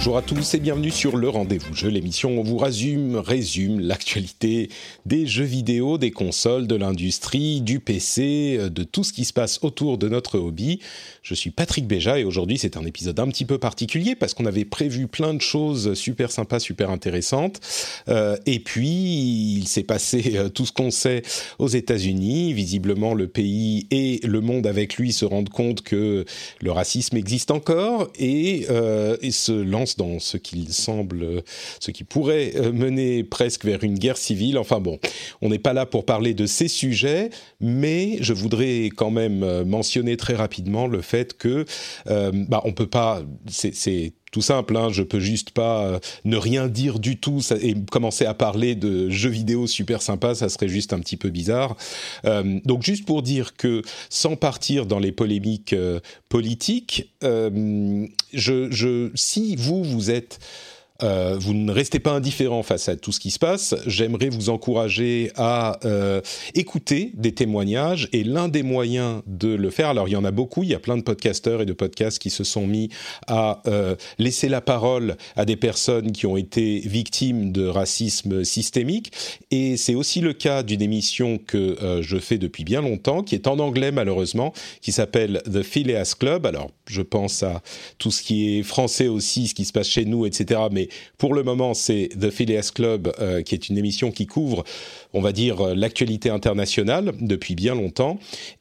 Bonjour à tous et bienvenue sur le rendez-vous jeu, l'émission où on vous résume, résume l'actualité des jeux vidéo, des consoles, de l'industrie, du PC, euh, de tout ce qui se passe autour de notre hobby. Je suis Patrick Béja et aujourd'hui c'est un épisode un petit peu particulier parce qu'on avait prévu plein de choses super sympas, super intéressantes. Euh, et puis il s'est passé euh, tout ce qu'on sait aux États-Unis. Visiblement le pays et le monde avec lui se rendent compte que le racisme existe encore et, et se lancent dans ce qu'il semble, ce qui pourrait euh, mener presque vers une guerre civile. Enfin bon, on n'est pas là pour parler de ces sujets, mais je voudrais quand même euh, mentionner très rapidement le fait que euh, bah, on peut pas, c'est tout simple, hein, je peux juste pas euh, ne rien dire du tout ça, et commencer à parler de jeux vidéo super sympas, ça serait juste un petit peu bizarre. Euh, donc juste pour dire que sans partir dans les polémiques euh, politiques, je, si vous vous êtes euh, vous ne restez pas indifférent face à tout ce qui se passe. J'aimerais vous encourager à euh, écouter des témoignages et l'un des moyens de le faire, alors il y en a beaucoup, il y a plein de podcasteurs et de podcasts qui se sont mis à euh, laisser la parole à des personnes qui ont été victimes de racisme systémique et c'est aussi le cas d'une émission que je fais depuis bien longtemps, qui est en anglais malheureusement, qui s'appelle The Phileas Club. Alors je pense à tout ce qui est français aussi, ce qui se passe chez nous, etc. Mais pour le moment, c'est The Phileas Club, euh, qui est une émission qui couvre, on va dire, euh, l'actualité internationale depuis bien longtemps.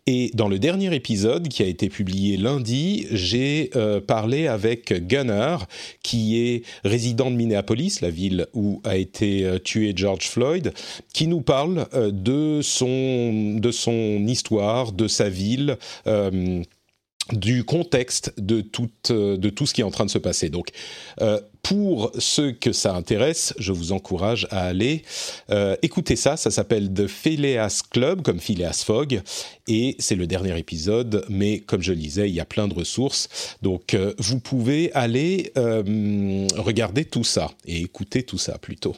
Et dans le dernier épisode, qui a été publié lundi, j'ai euh, parlé avec Gunner, qui est résident de Minneapolis, la ville où a été tué George Floyd, qui nous parle de son de son histoire, de sa ville. Du contexte de tout, de tout ce qui est en train de se passer. Donc, pour ceux que ça intéresse, je vous encourage à aller euh, écouter ça. Ça s'appelle The Phileas Club, comme Phileas Fogg, et c'est le dernier épisode. Mais comme je le disais, il y a plein de ressources, donc euh, vous pouvez aller euh, regarder tout ça et écouter tout ça plutôt.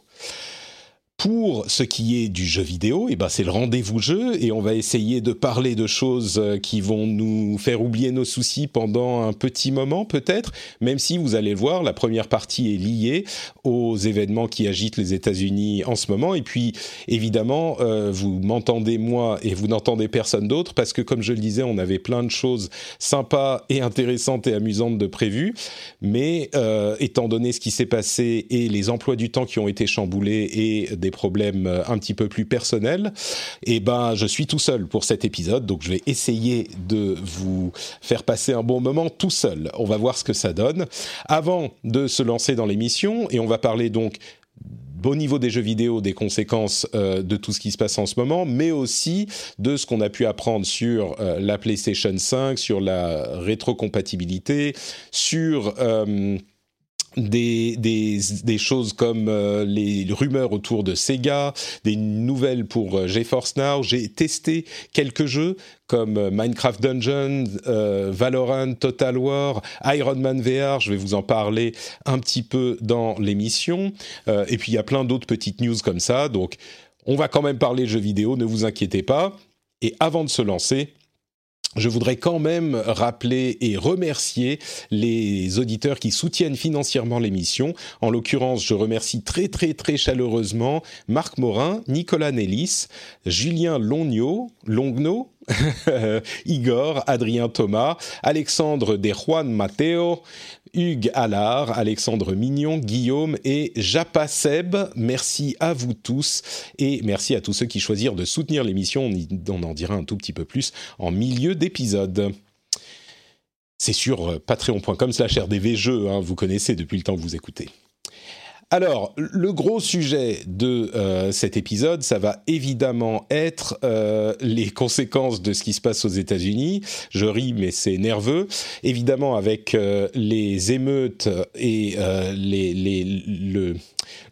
Pour ce qui est du jeu vidéo, eh ben c'est le rendez-vous jeu et on va essayer de parler de choses euh, qui vont nous faire oublier nos soucis pendant un petit moment peut-être, même si vous allez le voir, la première partie est liée aux événements qui agitent les États-Unis en ce moment. Et puis évidemment euh, vous m'entendez moi et vous n'entendez personne d'autre parce que comme je le disais, on avait plein de choses sympas et intéressantes et amusantes de prévues, mais euh, étant donné ce qui s'est passé et les emplois du temps qui ont été chamboulés et des problèmes euh, un petit peu plus personnels, et ben je suis tout seul pour cet épisode, donc je vais essayer de vous faire passer un bon moment tout seul. On va voir ce que ça donne. Avant de se lancer dans l'émission, et on va parler donc au niveau des jeux vidéo, des conséquences euh, de tout ce qui se passe en ce moment, mais aussi de ce qu'on a pu apprendre sur euh, la PlayStation 5, sur la rétrocompatibilité, sur des, des, des choses comme euh, les rumeurs autour de Sega, des nouvelles pour euh, GeForce Now. J'ai testé quelques jeux comme euh, Minecraft Dungeon, euh, Valorant, Total War, Iron Man VR. Je vais vous en parler un petit peu dans l'émission. Et puis il y a plein d'autres petites news comme ça. Donc on va quand même parler jeux vidéo, ne vous inquiétez pas. Et avant de se lancer, je voudrais quand même rappeler et remercier les auditeurs qui soutiennent financièrement l'émission. En l'occurrence, je remercie très très très chaleureusement Marc Morin, Nicolas Nellis, Julien Longno, Longno, Igor, Adrien Thomas, Alexandre De Juan Mateo, Hugues Allard, Alexandre Mignon, Guillaume et Japa Seb. Merci à vous tous et merci à tous ceux qui choisirent de soutenir l'émission. On, en dira un tout petit peu plus en milieu d'épisode. C'est sur euh, patreon.com slash rdvjeux, hein, vous connaissez depuis le temps que vous écoutez. Alors, le gros sujet de euh, cet épisode, ça va évidemment être euh, les conséquences de ce qui se passe aux États-Unis. Je ris, mais c'est nerveux. Évidemment, avec euh, les émeutes et les, les, le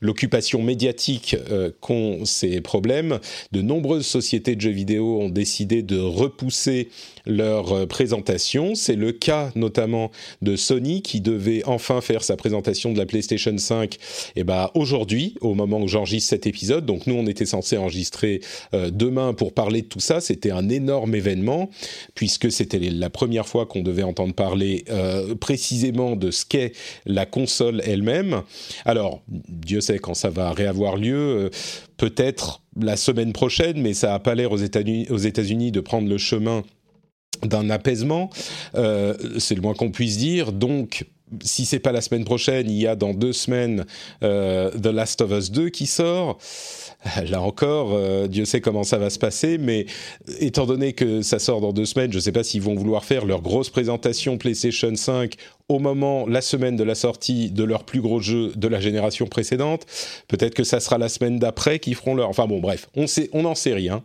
l'occupation médiatique euh, qu'ont ces problèmes, de nombreuses sociétés de jeux vidéo ont décidé de repousser leur euh, présentation. C'est le cas notamment de Sony qui devait enfin faire sa présentation de la PlayStation 5 et ben aujourd'hui, au moment où j'enregistre cet épisode. Donc nous, on était censé enregistrer euh, demain pour parler de tout ça. C'était un énorme événement puisque c'était la première fois qu'on devait entendre parler précisément de ce qu'est la console elle-même. Alors, Dieu sait quand ça va réavoir lieu. Euh, peut-être la semaine prochaine, mais ça n'a pas l'air aux États-Unis de prendre le chemin d'un apaisement. Euh, c'est le moins qu'on puisse dire. Donc, si c'est pas la semaine prochaine, il y a dans deux semaines euh, The Last of Us 2 qui sort. Là encore, Dieu sait comment ça va se passer, mais étant donné que ça sort dans deux semaines, je ne sais pas s'ils vont vouloir faire leur grosse présentation PlayStation 5 au moment, la semaine de la sortie de leur plus gros jeu de la génération précédente. Peut-être que ça sera la semaine d'après qu'ils feront leur. Enfin bon, bref, on n'en sait rien.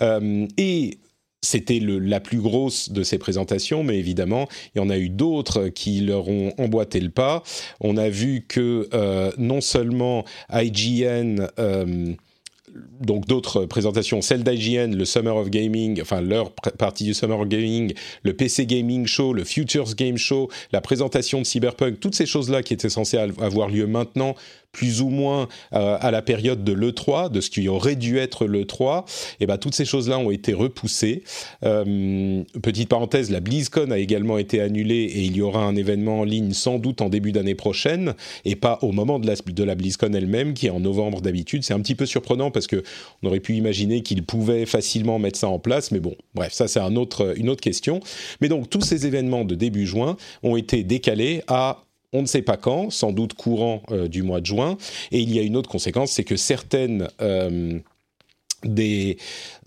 Euh, et c'était la plus grosse de ces présentations, mais évidemment, il y en a eu d'autres qui leur ont emboîté le pas. On a vu que euh, non seulement IGN euh, donc d'autres présentations, celle d'IGN, le Summer of Gaming, enfin leur partie du Summer of Gaming, le PC Gaming Show, le Futures Game Show, la présentation de Cyberpunk, toutes ces choses-là qui étaient censées avoir lieu maintenant plus ou moins euh, à la période de l'E3, de ce qui aurait dû être l'E3, et ben toutes ces choses-là ont été repoussées. Euh, petite parenthèse, la BlizzCon a également été annulée et il y aura un événement en ligne sans doute en début d'année prochaine et pas au moment de la, de la BlizzCon elle-même qui est en novembre d'habitude. C'est un petit peu surprenant parce que on aurait pu imaginer qu'ils pouvaient facilement mettre ça en place, mais bon, bref, ça c'est un autre, une autre question. Mais donc tous ces événements de début juin ont été décalés à on ne sait pas quand, sans doute courant euh, du mois de juin. Et il y a une autre conséquence, c'est que certaines euh, des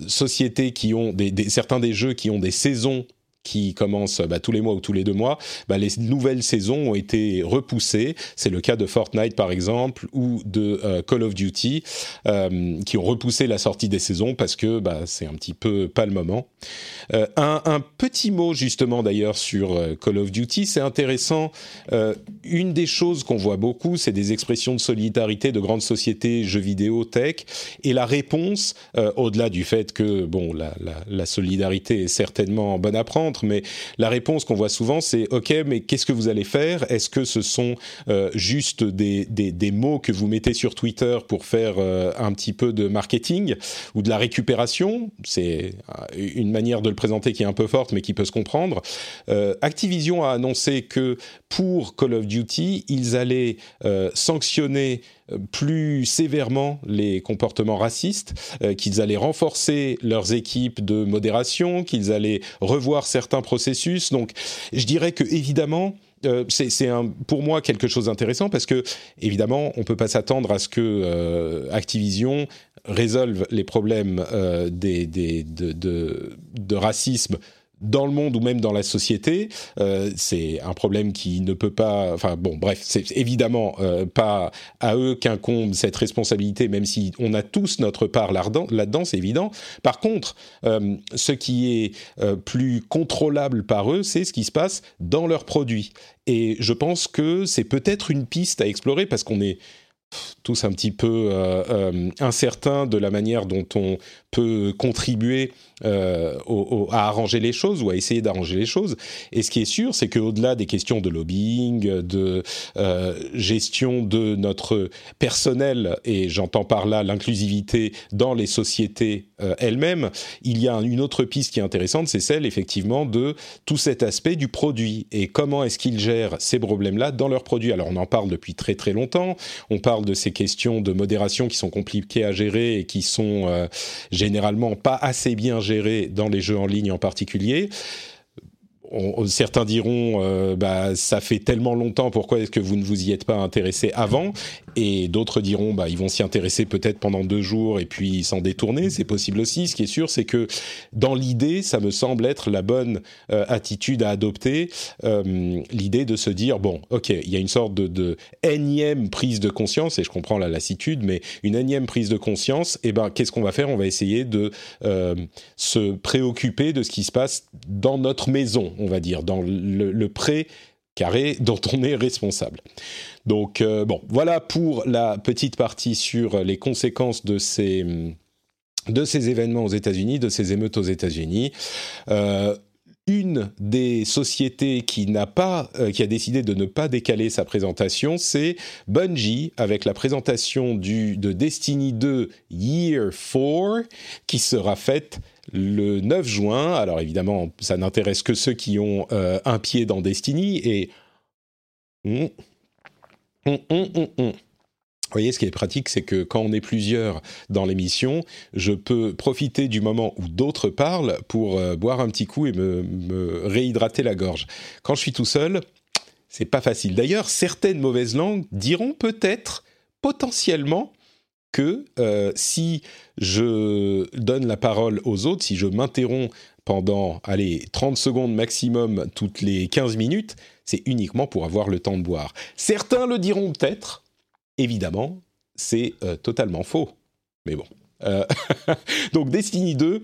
sociétés qui ont des, certains des jeux qui ont des saisons qui commence bah, tous les mois ou tous les deux mois, bah, les nouvelles saisons ont été repoussées. C'est le cas de Fortnite par exemple ou de euh, Call of Duty euh, qui ont repoussé la sortie des saisons parce que bah, c'est un petit peu pas le moment. Euh, un, petit mot justement d'ailleurs sur Call of Duty, c'est intéressant. Une des choses qu'on voit beaucoup, c'est des expressions de solidarité de grandes sociétés jeux vidéo, tech, et la réponse, au-delà du fait que bon la, la solidarité est certainement bonne à prendre mais la réponse qu'on voit souvent, c'est OK, mais qu'est-ce que vous allez faire? Est-ce que ce sont euh, juste des, des, mots que vous mettez sur Twitter pour faire euh, un petit peu de marketing ou de la récupération? C'est euh, une manière de le présenter qui est un peu forte, mais qui peut se comprendre. Activision a annoncé que pour Call of Duty, ils allaient sanctionner plus sévèrement les comportements racistes, euh, qu'ils allaient renforcer leurs équipes de modération, qu'ils allaient revoir certains processus. Donc, je dirais que évidemment, euh, c'est pour moi quelque chose d'intéressant parce que évidemment on peut pas s'attendre à ce que euh, Activision résolve les problèmes de, racisme dans le monde ou même dans la société, euh, c'est un problème qui ne peut pas. Enfin bon, bref, c'est évidemment euh, pas à eux qu'incombe cette responsabilité, même si on a tous notre part là-dedans, c'est évident. Par contre, euh, ce qui est plus contrôlable par eux, c'est ce qui se passe dans leurs produits. Et je pense que c'est peut-être une piste à explorer parce qu'on est tous un petit peu incertains de la manière dont on peut contribuer euh, à arranger les choses ou à essayer d'arranger les choses. Et ce qui est sûr, c'est qu'au-delà des questions de lobbying, de euh, gestion de notre personnel, et j'entends par là l'inclusivité dans les sociétés euh, elles-mêmes, il y a une autre piste qui est intéressante, c'est celle effectivement de tout cet aspect du produit et comment est-ce qu'ils gèrent ces problèmes-là dans leurs produits? Alors on en parle depuis très très longtemps, on parle de ces questions de modération qui sont compliquées à gérer et qui sont généralement pas assez bien géré dans les jeux en ligne en particulier. Certains diront, euh, bah, ça fait tellement longtemps, pourquoi est-ce que vous ne vous y êtes pas intéressé avant? Et d'autres diront, bah, ils vont s'y intéresser peut-être pendant deux jours et puis s'en détourner. C'est possible aussi. Ce qui est sûr, c'est que dans l'idée, ça me semble être la bonne euh, attitude à adopter. Euh, l'idée de se dire, bon, ok, il y a une sorte de, de, énième prise de conscience, et je comprends la lassitude, mais une énième prise de conscience, et eh ben, qu'est-ce qu'on va faire? On va essayer de se préoccuper de ce qui se passe dans notre maison, on va dire, dans le, pré carré dont on est responsable. Donc euh, bon, voilà pour la petite partie sur les conséquences de ces de ces événements aux États-Unis, de ces émeutes aux États-Unis. Euh, une des sociétés qui n'a pas, euh, a décidé de ne pas décaler sa présentation, c'est Bungie avec la présentation du de Destiny 2 Year 4 qui sera faite le 9 juin. Alors évidemment, ça n'intéresse que ceux qui ont euh, un pied dans Destiny et hum, hum, hum, vous voyez, ce qui est pratique, c'est que quand on est plusieurs dans l'émission, je peux profiter du moment où d'autres parlent pour euh, boire un petit coup et me, me, réhydrater la gorge. Quand je suis tout seul, c'est pas facile. D'ailleurs, certaines mauvaises langues diront peut-être, potentiellement, que euh, si je donne la parole aux autres, si je m'interromps pendant, allez, 30 secondes maximum toutes les 15 minutes, c'est uniquement pour avoir le temps de boire. Certains le diront peut-être, évidemment, c'est euh, totalement faux. Mais bon. Euh, donc Destiny 2,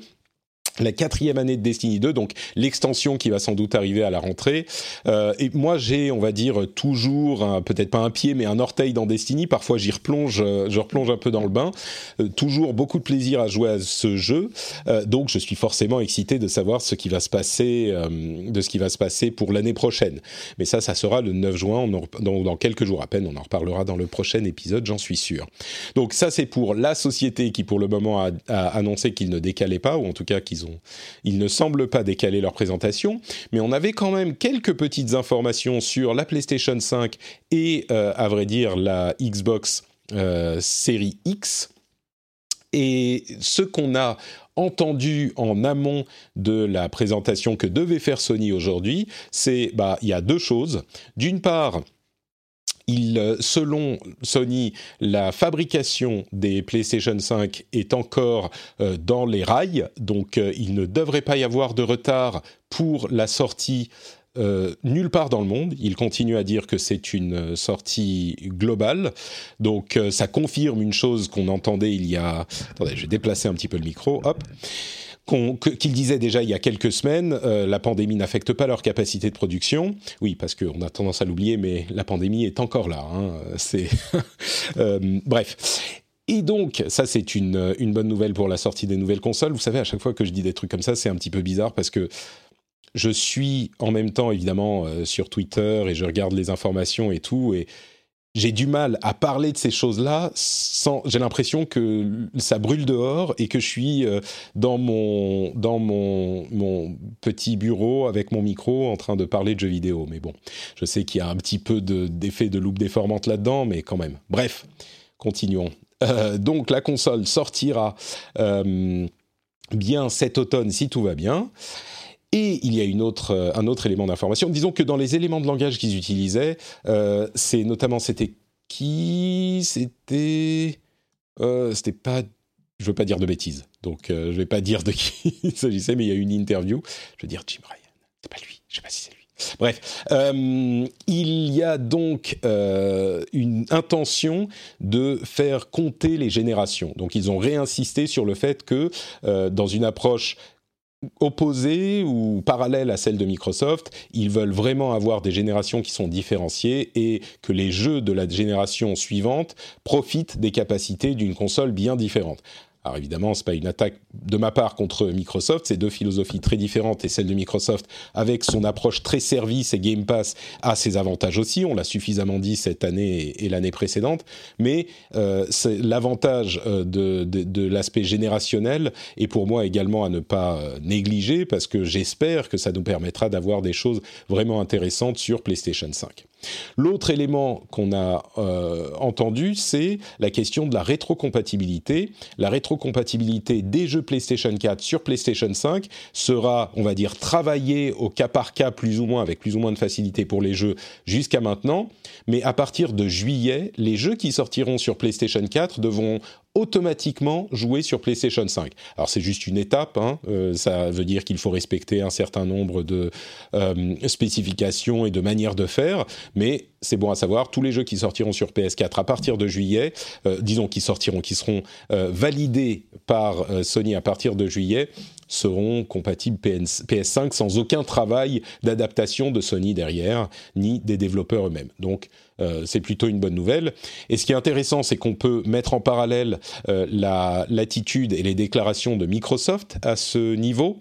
la quatrième année de Destiny 2, donc l'extension qui va sans doute arriver à la rentrée. Euh, et moi, j'ai, on va dire, toujours, peut-être pas un pied, mais un orteil dans Destiny. Parfois, j'y replonge, euh, je replonge un peu dans le bain. Euh, toujours beaucoup de plaisir à jouer à ce jeu. Euh, donc, je suis forcément excité de savoir ce qui va se passer, euh, de ce qui va se passer pour l'année prochaine. Mais ça, ça sera le 9 juin, en, dans, quelques jours à peine. On en reparlera dans le prochain épisode, j'en suis sûr. Donc, ça, c'est pour la société qui, pour le moment, a, a annoncé qu'il ne décalait pas, ou en tout cas qu'ils ils ne semblent pas décaler leur présentation, mais on avait quand même quelques petites informations sur la PlayStation 5 et, euh, à vrai dire, la Xbox euh, série X. Et ce qu'on a entendu en amont de la présentation que devait faire Sony aujourd'hui, c'est bah il y a deux choses. D'une part, euh, selon Sony, la fabrication des PlayStation 5 est encore euh, dans les rails, donc euh, il ne devrait pas y avoir de retard pour la sortie nulle part dans le monde. Il continue à dire que c'est une sortie globale. Donc ça confirme une chose qu'on entendait il y a... Attendez, je vais déplacer un petit peu le micro. Hop qu'ils disaient déjà il y a quelques semaines, euh, la pandémie n'affecte pas leur capacité de production. Oui, parce qu'on a tendance à l'oublier, mais la pandémie est encore là. Hein. C'est euh, bref. Et donc, ça c'est une, une bonne nouvelle pour la sortie des nouvelles consoles. Vous savez, à chaque fois que je dis des trucs comme ça, c'est un petit peu bizarre parce que je suis en même temps évidemment euh, sur Twitter et je regarde les informations et tout, et j'ai du mal à parler de ces choses-là sans. J'ai l'impression que ça brûle dehors et que je suis euh, dans mon dans mon mon petit bureau avec mon micro en train de parler de jeux vidéo. Mais bon, je sais qu'il y a un petit peu d'effet de, loupe déformante là-dedans, mais quand même. Bref, continuons. Euh, donc la console sortira euh, bien cet automne si tout va bien. Et il y a euh, un autre élément d'information. Disons que dans les éléments de langage qu'ils utilisaient, euh, c'est notamment c'était qui? C'était euh, c'était pas je veux pas dire de bêtises, donc euh, je vais pas dire de qui il s'agissait, mais il y a une interview. Je veux dire Jim Ryan, c'est pas lui, je sais pas si c'est lui. Bref, euh, il y a donc une intention de faire compter les générations. Donc ils ont réinsisté sur le fait que dans une approche opposée ou parallèle à celle de Microsoft, ils veulent vraiment avoir des générations qui sont différenciées et que les jeux de la génération suivante profitent des capacités d'une console bien différente. Alors évidemment, c'est pas une attaque de ma part contre Microsoft, c'est deux philosophies très différentes et celle de Microsoft avec son approche très service et Game Pass a ses avantages aussi, on l'a suffisamment dit cette année et, l'année précédente, mais euh, l'avantage euh, de, de, de l'aspect générationnel est pour moi également à ne pas euh, négliger parce que j'espère que ça nous permettra d'avoir des choses vraiment intéressantes sur PlayStation 5. L'autre élément qu'on a euh, entendu, c'est la question de la rétrocompatibilité. La rétrocompatibilité des jeux PlayStation 4 sur PlayStation 5 sera, on va dire, travaillée au cas par cas plus ou moins, avec plus ou moins de facilité pour les jeux jusqu'à maintenant. Mais à partir de juillet, les jeux qui sortiront sur PlayStation 4 devront automatiquement jouer sur PlayStation 5. Alors c'est juste une étape, hein. euh, ça veut dire qu'il faut respecter un certain nombre de euh, spécifications et de manières de faire, mais c'est bon à savoir, tous les jeux qui sortiront sur PS4 à partir de juillet, euh, disons qui sortiront, qui seront validés par Sony à partir de juillet, seront compatibles PS5 sans aucun travail d'adaptation de Sony derrière, ni des développeurs eux-mêmes. Donc euh, c'est plutôt une bonne nouvelle. Et ce qui est intéressant, c'est qu'on peut mettre en parallèle euh, l'attitude et les déclarations de Microsoft à ce niveau.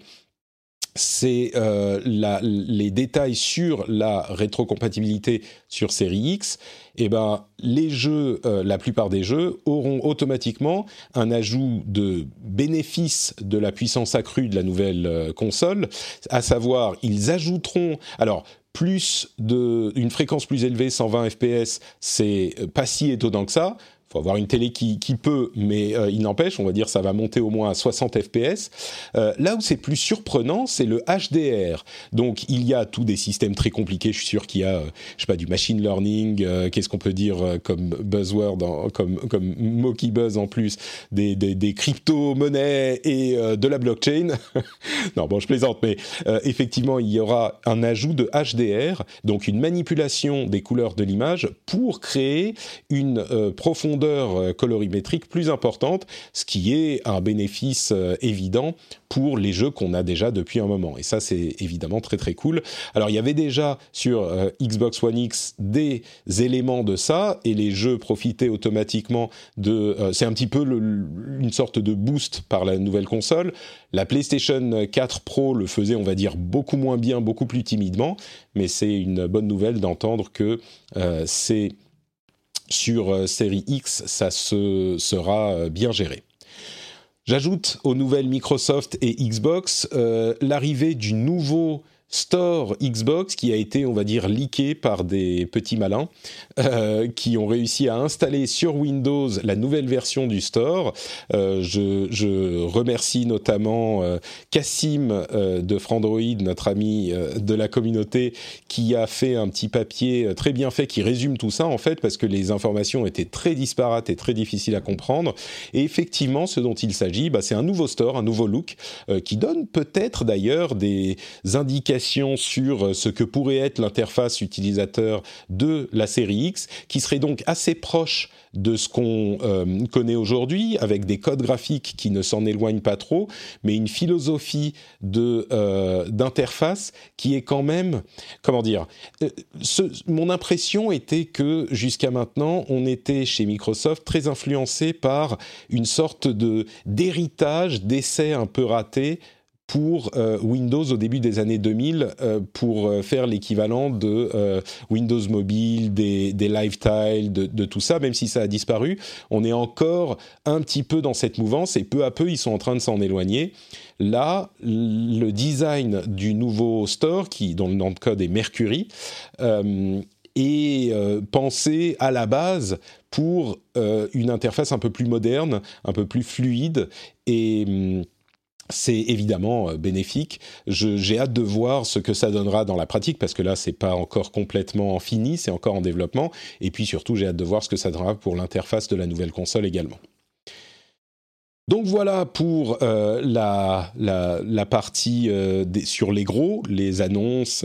C'est euh, les détails sur la rétrocompatibilité sur série X, et eh ben les jeux, la plupart des jeux auront automatiquement un ajout de bénéfice de la puissance accrue de la nouvelle console, à savoir ils ajouteront alors plus de une fréquence plus élevée, 120 fps, c'est pas si étonnant que ça faut avoir une télé qui, qui peut, mais euh, il n'empêche, on va dire ça va monter au moins à 60 fps. Euh, là où c'est plus surprenant, c'est le HDR. Donc il y a tous des systèmes très compliqués. Je suis sûr qu'il y a, euh, je sais pas, du machine learning. Qu'est-ce qu'on peut dire comme buzzword, comme comme buzz en plus, des, des, des crypto-monnaies et de la blockchain. non, bon, je plaisante, mais effectivement, il y aura un ajout de HDR, donc une manipulation des couleurs de l'image pour créer une profondeur euh, colorimétrique plus importante, ce qui est un bénéfice euh, évident pour les jeux qu'on a déjà depuis un moment. Et ça, c'est évidemment très très cool. Alors, il y avait déjà sur euh, Xbox One X des éléments de ça, et les jeux profitaient automatiquement de... c'est un petit peu une sorte de boost par la nouvelle console. La PlayStation 4 Pro le faisait, on va dire, beaucoup moins bien, beaucoup plus timidement, mais c'est une bonne nouvelle d'entendre que c'est sur euh, série X, ça se, sera euh, bien géré. J'ajoute aux nouvelles Microsoft et Xbox euh, l'arrivée du nouveau store Xbox qui a été, on va dire, leaké par des petits malins euh, qui ont réussi à installer sur Windows la nouvelle version du store. Euh, je, je, remercie notamment euh, Cassim euh, de Frandroid, notre ami euh, de la communauté, qui a fait un petit papier euh, très bien fait qui résume tout ça en fait parce que les informations étaient très disparates et très difficiles à comprendre. Et effectivement, ce dont il s'agit, bah, c'est un nouveau store, un nouveau look qui donne peut-être d'ailleurs des indications sur euh, ce que pourrait être l'interface utilisateur de la série X, qui serait donc assez proche de ce qu'on euh, connaît aujourd'hui, avec des codes graphiques qui ne s'en éloignent pas trop, mais une philosophie euh, d'interface qui est quand même, comment dire, mon impression était que jusqu'à maintenant, on était chez Microsoft très influencé par une sorte de d'héritage d'essais un peu ratés pour euh, Windows au début des années 2000 euh, pour euh, faire l'équivalent de Windows Mobile, des, des Lifetile, de, de, tout ça, même si ça a disparu. On est encore un petit peu dans cette mouvance et peu à peu ils sont en train de s'en éloigner. Là, le design du nouveau store, qui, dont le nom de code est Mercury, est pensé à la base pour une interface un peu plus moderne, un peu plus fluide et hum, c'est évidemment euh, bénéfique. J'ai hâte de voir ce que ça donnera dans la pratique parce que là, c'est pas encore complètement fini, c'est encore en développement. Et puis surtout, j'ai hâte de voir ce que ça donnera pour l'interface de la nouvelle console également. Donc voilà pour euh, la, partie euh, sur les gros, les annonces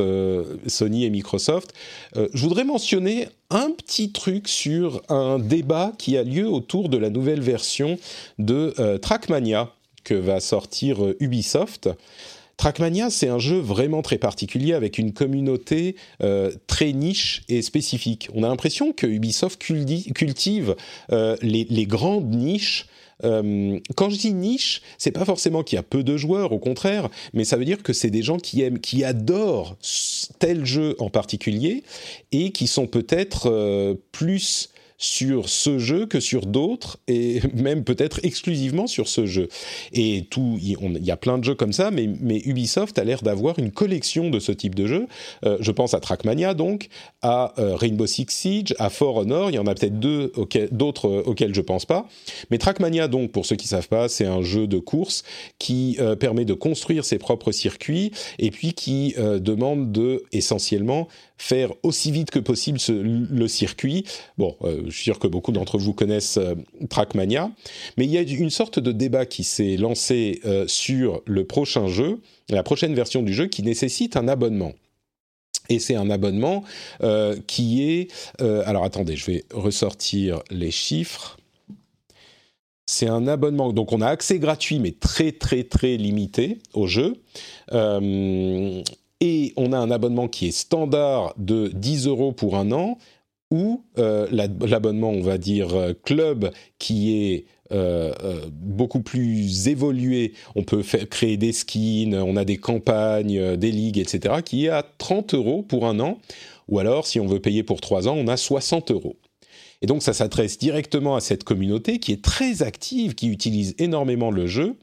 Sony et Microsoft. je voudrais mentionner un petit truc sur un débat qui a lieu autour de la nouvelle version de Trackmania que va sortir euh, Ubisoft. Trackmania, c'est un jeu vraiment très particulier avec une communauté euh, très niche et spécifique. On a l'impression que Ubisoft cultive euh, les, grandes niches. quand je dis niche, c'est pas forcément qu'il y a peu de joueurs, au contraire, mais ça veut dire que c'est des gens qui aiment, qui adorent tel jeu en particulier et qui sont peut-être plus sur ce jeu que sur d'autres, et même peut-être exclusivement sur ce jeu. Et tout, il y a plein de jeux comme ça, mais, mais Ubisoft a l'air d'avoir une collection de ce type de jeux. Euh, je pense à Trackmania, donc, à euh, Rainbow Six Siege, à For Honor, il y en a peut-être deux d'autres euh, auxquels je pense pas. Mais Trackmania, donc, pour ceux qui savent pas, c'est un jeu de course qui permet de construire ses propres circuits et puis qui demande de, essentiellement, faire aussi vite que possible le circuit. Bon, euh, je suis sûr que beaucoup d'entre vous connaissent euh, Trackmania, mais il y a une sorte de débat qui s'est lancé euh, sur le prochain jeu, la prochaine version du jeu qui nécessite un abonnement. Et c'est un abonnement qui est... alors attendez, je vais ressortir les chiffres. C'est un abonnement, donc on a accès gratuit mais très très très limité au jeu et on a un abonnement qui est standard de 10 euros pour un an, ou euh, l'abonnement, on va dire, euh, club, qui est euh, beaucoup plus évolué. On peut faire, créer des skins, on a des campagnes, des ligues, etc., qui est à 30 euros pour un an. Ou alors, si on veut payer pour 3 ans, on a 60 euros. Et donc ça s'adresse directement à cette communauté qui est très active, qui utilise énormément le jeu,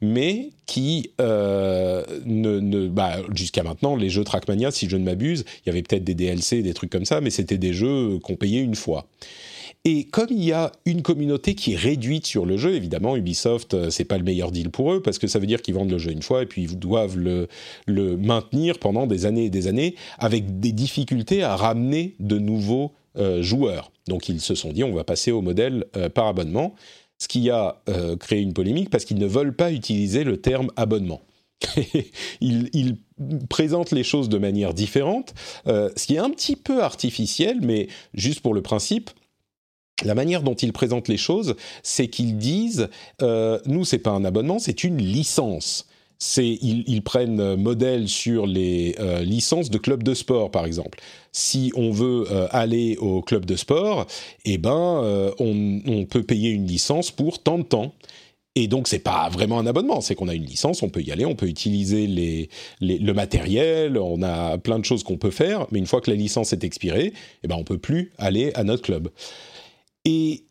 mais qui euh, ne, bah, jusqu'à maintenant les jeux Trackmania, si je ne m'abuse, il y avait peut-être des DLC, des trucs comme ça, mais c'était des jeux qu'on payait une fois. Et comme il y a une communauté qui est réduite sur le jeu, évidemment, Ubisoft, euh, c'est pas le meilleur deal pour eux parce que ça veut dire qu'ils vendent le jeu une fois et puis ils doivent le, maintenir pendant des années et des années avec des difficultés à ramener de nouveaux euh, joueurs. Donc ils se sont dit on va passer au modèle euh, par abonnement, ce qui a euh, créé une polémique parce qu'ils ne veulent pas utiliser le terme abonnement. ils, présentent les choses de manière différente, ce qui est un petit peu artificiel, mais juste pour le principe, la manière dont ils présentent les choses, c'est qu'ils disent euh, nous c'est pas un abonnement, c'est une licence c'est ils, prennent modèle sur les euh, licences de clubs de sport, par exemple. Si on veut euh, aller au club de sport, eh ben, euh, on, peut payer une licence pour tant de temps. Et donc c'est pas vraiment un abonnement, c'est qu'on a une licence, on peut y aller, on peut utiliser le matériel, on a plein de choses qu'on peut faire, mais une fois que la licence est expirée, eh ben on peut plus aller à notre club. Et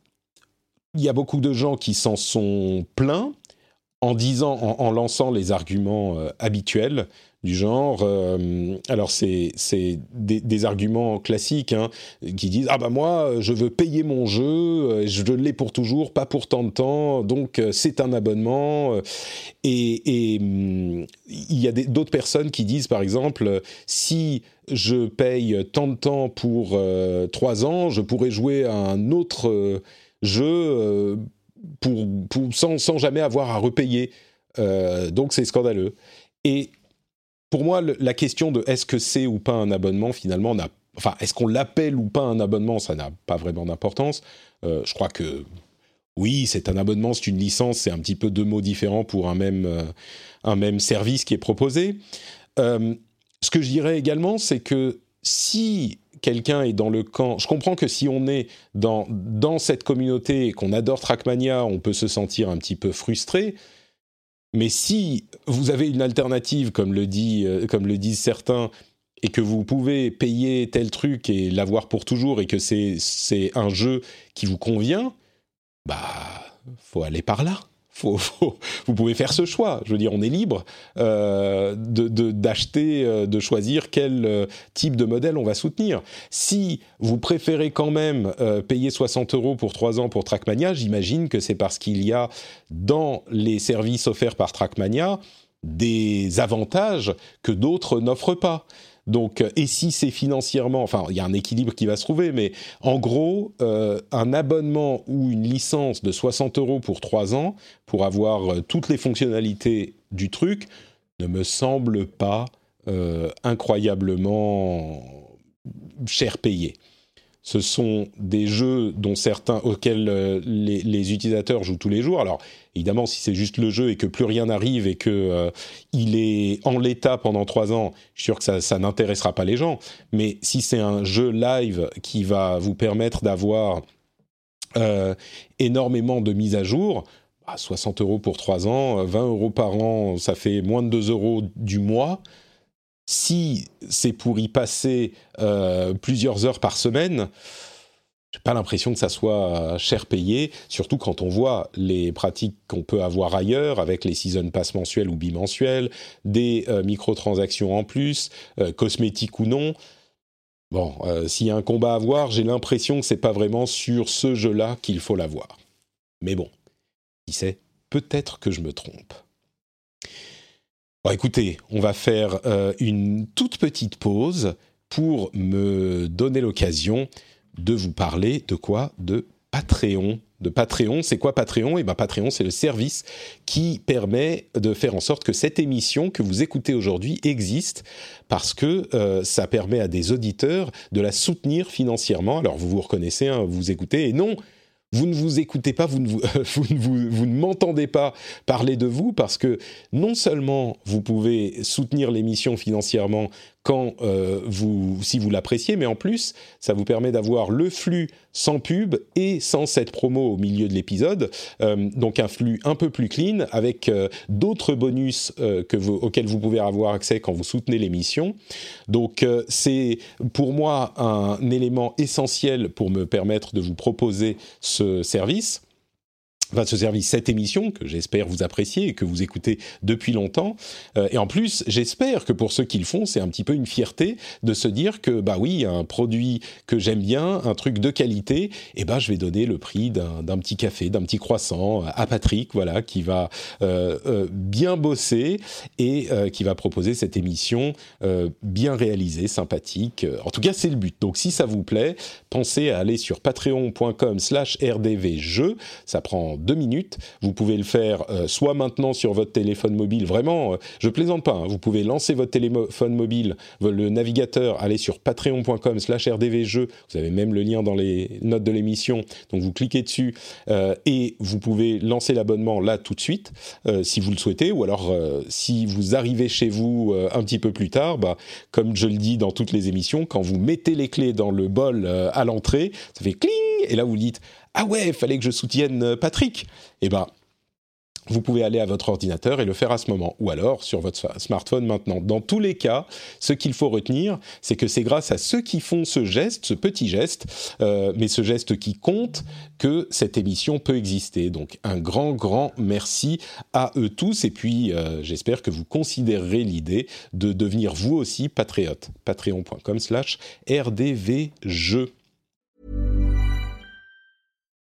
il y a beaucoup de gens qui s'en sont plaints en disant, en, lançant les arguments euh, habituels du genre, euh, alors c'est c'est des, arguments classiques hein, qui disent ah bah moi je veux payer mon jeu, euh, je l'ai pour toujours, pas pour tant de temps, donc c'est un abonnement. Et, hum, il y a d'autres personnes qui disent par exemple si je paye tant de temps pour trois ans, je pourrais jouer à un autre jeu pour, sans, jamais avoir à repayer. Euh, donc c'est scandaleux. Et pour moi, la question de est-ce que c'est ou pas un abonnement, finalement, n'a enfin, est-ce qu'on l'appelle ou pas un abonnement, ça n'a pas vraiment d'importance. Euh, je crois que oui, c'est un abonnement, c'est une licence, c'est un petit peu deux mots différents pour un même, euh, un même service qui est proposé. ce que je dirais également, c'est que si quelqu'un est dans le camp. Je comprends que si on est dans, dans cette communauté et qu'on adore Trackmania, on peut se sentir un petit peu frustré. Mais si vous avez une alternative, comme le, dit, euh, comme le disent certains, et que vous pouvez payer tel truc et l'avoir pour toujours, et que c'est un jeu qui vous convient, bah, faut aller par là vous pouvez faire ce choix. Je veux dire, on est libre euh, d'acheter, euh, de, choisir quel euh, type de modèle on va soutenir. Si vous préférez quand même payer 60 euros pour 3 ans pour Trackmania, j'imagine que c'est parce qu'il y a dans les services offerts par Trackmania des avantages que d'autres n'offrent pas. Donc, euh, et si c'est financièrement, enfin, il y a un équilibre qui va se trouver, mais en gros, euh, un abonnement ou une licence de 60 euros pour 3 ans pour avoir euh, toutes les fonctionnalités du truc ne me semble pas incroyablement cher payé ce sont des jeux dont certains auxquels euh, les, utilisateurs jouent tous les jours. Alors évidemment, si c'est juste le jeu et que plus rien n'arrive et que euh, il est en l'état pendant trois ans, je suis sûr que ça, n'intéressera pas les gens. Mais si c'est un jeu live qui va vous permettre d'avoir euh, énormément de mises à jour, 60 bah, euros pour trois ans, 20 euros par an, ça fait moins de 2 euros du mois si c'est pour y passer euh, plusieurs heures par semaine, j'ai pas l'impression que ça soit cher payé, surtout quand on voit les pratiques qu'on peut avoir ailleurs avec les season pass mensuels ou bimensuels, des euh, microtransactions en plus, euh, cosmétiques ou non. Bon, euh, s'il y a un combat à voir, j'ai l'impression que c'est pas vraiment sur ce jeu-là qu'il faut l'avoir. Mais bon, qui sait, peut-être que je me trompe. Bon, écoutez, on va faire une toute petite pause pour me donner l'occasion de vous parler de quoi De Patreon. De Patreon, c'est quoi Patreon? Et eh bien Patreon, c'est le service qui permet de faire en sorte que cette émission que vous écoutez aujourd'hui existe parce que euh, ça permet à des auditeurs de la soutenir financièrement. Alors vous vous reconnaissez, hein, vous écoutez, et non, vous ne vous écoutez pas, vous ne, vous, ne m'entendez pas parler de vous parce que non seulement vous pouvez soutenir l'émission financièrement quand euh, vous, si vous l'appréciez, mais en plus, ça vous permet d'avoir le flux sans pub et sans cette promo au milieu de l'épisode, euh, donc un flux un peu plus clean avec euh, d'autres bonus auxquels vous pouvez avoir accès quand vous soutenez l'émission. Donc c'est pour moi un élément essentiel pour me permettre de vous proposer ce service va se servir cette émission que j'espère vous appréciez et que vous écoutez depuis longtemps. Euh, et en plus, j'espère que pour ceux qui le font, c'est un petit peu une fierté de se dire que bah oui, un produit que j'aime bien, un truc de qualité, et eh ben je vais donner le prix d'un petit café, d'un petit croissant à Patrick, voilà, qui va euh, euh, bien bosser et qui va proposer cette émission bien réalisée, sympathique. En tout cas, c'est le but. Donc si ça vous plaît, pensez à aller sur patreon.com/rdvjeux. Ça prend deux minutes. Vous pouvez le faire euh, soit maintenant sur votre téléphone mobile, vraiment, euh, je plaisante pas, hein. vous pouvez lancer votre téléphone mobile, le navigateur, aller sur patreon.com slash vous avez même le lien dans les notes de l'émission, donc vous cliquez dessus euh, et vous pouvez lancer l'abonnement là tout de suite, si vous le souhaitez, ou alors si vous arrivez chez vous un petit peu plus tard, bah, comme je le dis dans toutes les émissions, quand vous mettez les clés dans le bol à l'entrée, ça fait cling, et là vous dites ah ouais, il fallait que je soutienne euh, Patrick. Eh ben, vous pouvez aller à votre ordinateur et le faire à ce moment, ou alors sur votre smartphone maintenant. Dans tous les cas, ce qu'il faut retenir, c'est que c'est grâce à ceux qui font ce geste, ce petit geste, euh, mais ce geste qui compte, que cette émission peut exister. Donc un grand, grand merci à eux tous, et puis euh, j'espère que vous considérerez l'idée de devenir vous aussi patriote. Patreon.com slash rdvjeux.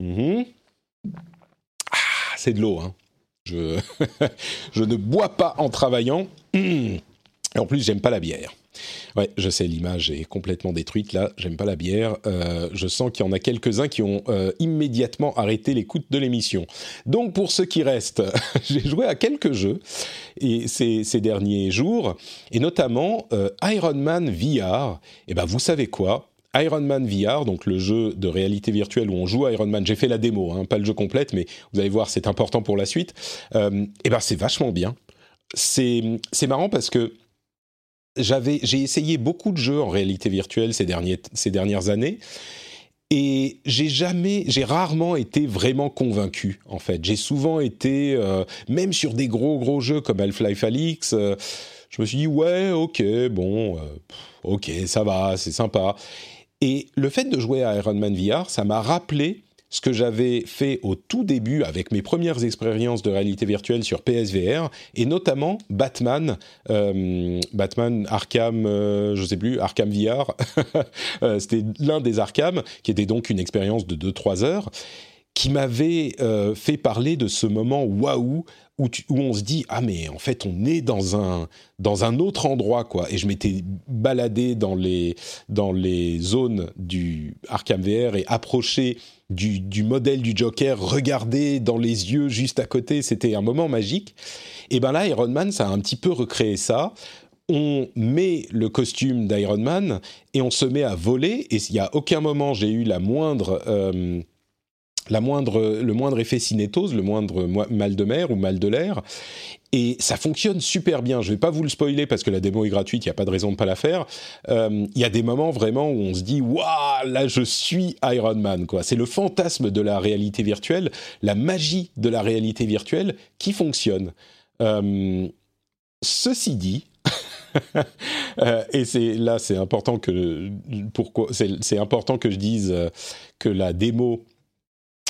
Mhm. Ah, c'est de l'eau. Hein. Je, ne bois pas en travaillant. Et en plus, j'aime pas la bière. Ouais, je sais, l'image est complètement détruite là. J'aime pas la bière. Euh, je sens qu'il y en a quelques-uns qui ont euh, immédiatement arrêté l'écoute de l'émission. Donc pour ceux qui restent, j'ai joué à quelques jeux et ces, derniers jours, et notamment euh, Iron Man VR. Et ben vous savez quoi? Iron Man VR, donc le jeu de réalité virtuelle où on joue à Iron Man. J'ai fait la démo, hein, pas le jeu complète, mais vous allez voir, c'est important pour la suite. Euh, et ben, c'est vachement bien. C'est marrant parce que j'avais j'ai essayé beaucoup de jeux en réalité virtuelle ces ces dernières années. Et j'ai jamais, j'ai rarement été vraiment convaincu. En fait, j'ai souvent été, euh, même sur des gros gros jeux comme Half-Life euh, je me suis dit ouais, ok, bon, ok, ça va, c'est sympa. Et le fait de jouer à Iron Man VR, ça m'a rappelé ce que j'avais fait au tout début avec mes premières expériences de réalité virtuelle sur PSVR et notamment Batman, euh, Batman Arkham, euh, je sais plus, Arkham VR. Euh, c'était l'un des Arkham qui était donc une expérience de 2-3 heures qui m'avait fait parler de ce moment waouh où, on se dit ah mais en fait on est dans un dans un autre endroit quoi. Et je m'étais baladé dans les dans les zones du Arkham VR et approché du, du, modèle du Joker regardé dans les yeux juste à côté. C'était un moment magique. Et ben là Iron Man ça a un petit peu recréé ça. On met le costume d'Iron Man et on se met à voler. Et il y a aucun moment j'ai eu la moindre euh, la moindre, le moindre effet cinétose, le moindre mal de mer ou mal de l'air. Et ça fonctionne super bien. Je ne vais pas vous le spoiler parce que la démo est gratuite, il n'y a pas de raison de ne pas la faire. Euh, il y a des moments vraiment où on se dit Waouh, là je suis Iron Man. C'est le fantasme de la réalité virtuelle, la magie de la réalité virtuelle qui fonctionne. Euh, ceci dit, euh, et c'est là c'est important que pourquoi c'est important que je dise que la démo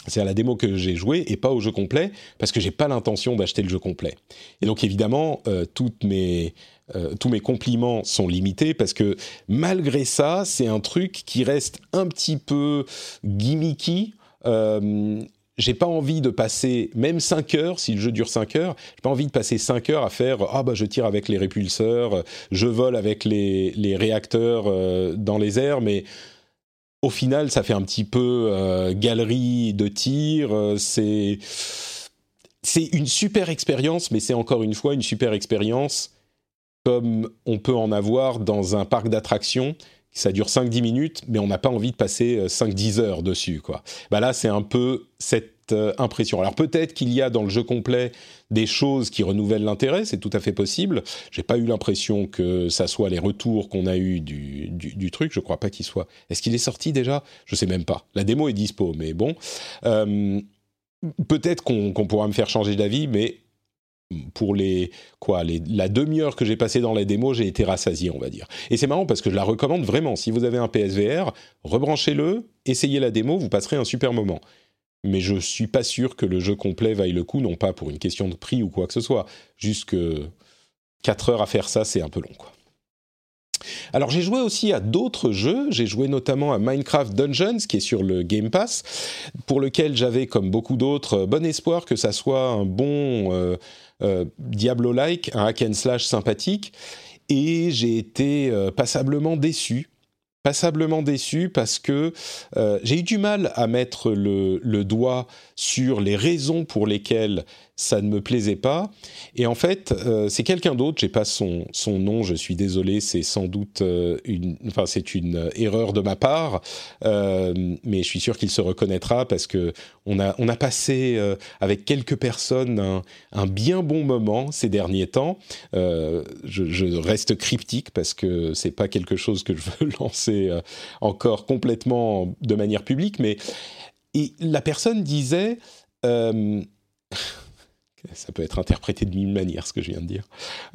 c'est à la démo que j'ai joué et pas au jeu complet parce que j'ai pas l'intention d'acheter le jeu complet. Et donc évidemment, euh, mes, euh, tous mes compliments sont limités parce que malgré ça, c'est un truc qui reste un petit peu gimmicky. Euh, j'ai pas envie de passer même 5 heures, si le jeu dure 5 heures, j'ai pas envie de passer 5 heures à faire ah bah je tire avec les répulseurs, je vole avec les, les réacteurs dans les airs, mais au final, ça fait un petit peu euh, galerie de tir. Euh, c'est c'est une super expérience, mais c'est encore une fois une super expérience comme on peut en avoir dans un parc d'attractions. Ça dure 5-10 minutes, mais on n'a pas envie de passer 5-10 euh, heures dessus. Quoi. Bah là, c'est un peu cette impression. Alors peut-être qu'il y a dans le jeu complet des choses qui renouvellent l'intérêt, c'est tout à fait possible. J'ai pas eu l'impression que ça soit les retours qu'on a eu du, du, truc. Je crois pas qu'il soit. Est-ce qu'il est sorti déjà? Je sais même pas. La démo est dispo, mais bon. Euh, peut-être qu'on pourra me faire changer d'avis, mais pour les quoi les, la demi-heure que j'ai passée dans la démo, j'ai été rassasié, on va dire. Et c'est marrant parce que je la recommande vraiment. Si vous avez un PSVR, rebranchez-le, essayez la démo, vous passerez un super moment mais je suis pas sûr que le jeu complet vaille le coup, non pas pour une question de prix ou quoi que ce soit, juste que 4 heures à faire ça, c'est un peu long, quoi. Alors j'ai joué aussi à d'autres jeux, j'ai joué notamment à Minecraft Dungeons qui est sur le Game Pass, pour lequel j'avais comme beaucoup d'autres bon espoir que ça soit un bon euh, Diablo-like, un hack and slash sympathique, et j'ai été euh, passablement déçu. Passablement déçu parce que euh, j'ai eu du mal à mettre le, doigt sur les raisons pour lesquelles ça ne me plaisait pas. Et en fait, euh, c'est quelqu'un d'autre, j'ai pas son, nom, je suis désolé, c'est sans doute euh, une, enfin, c'est une erreur de ma part, euh, mais je suis sûr qu'il se reconnaîtra parce que on a, on a passé avec quelques personnes un, bien bon moment ces derniers temps. Je, reste cryptique parce que c'est pas quelque chose que je veux lancer encore complètement de manière publique, mais la personne disait ça peut être interprété de mille manières, ce que je viens de dire.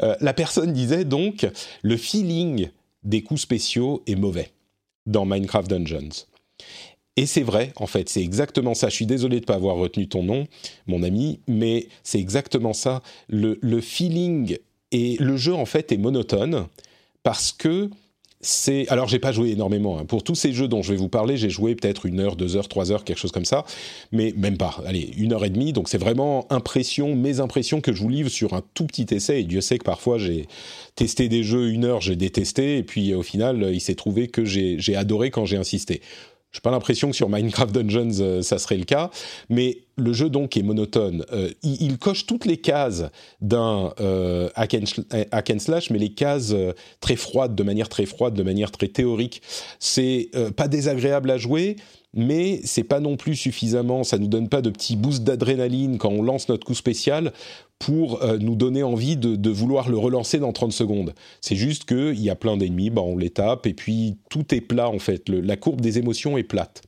Euh, la personne disait donc le feeling des coups spéciaux est mauvais dans Minecraft Dungeons. Et c'est vrai, en fait, c'est exactement ça. Je suis désolé de ne pas avoir retenu ton nom, mon ami, mais c'est exactement ça. Le, le feeling et le jeu, en fait, est monotone parce que c'est alors j'ai pas joué énormément hein. pour tous ces jeux dont je vais vous parler j'ai joué peut-être une heure deux heures trois heures quelque chose comme ça. Mais même pas. Allez une heure et demie. Donc c'est vraiment impression mes impressions que je vous livre sur un tout petit essai. Et Dieu sait que parfois j'ai testé des jeux une heure j'ai détesté. Et puis au final il s'est trouvé que j'ai adoré quand j'ai insisté j'ai pas l'impression que sur Minecraft Dungeons euh, ça serait le cas, mais le jeu donc est monotone. Euh, il, coche toutes les cases d'un euh, hack, and slash, mais les cases très froides, de manière très froide, de manière très théorique. C'est pas désagréable à jouer, mais c'est pas non plus suffisamment. Ça nous donne pas de petits boosts d'adrénaline quand on lance notre coup spécial pour euh, nous donner envie de, vouloir le relancer dans 30 secondes. C'est juste qu'il y a plein d'ennemis, bah on les tape, et puis tout est plat en fait, la courbe des émotions est plate.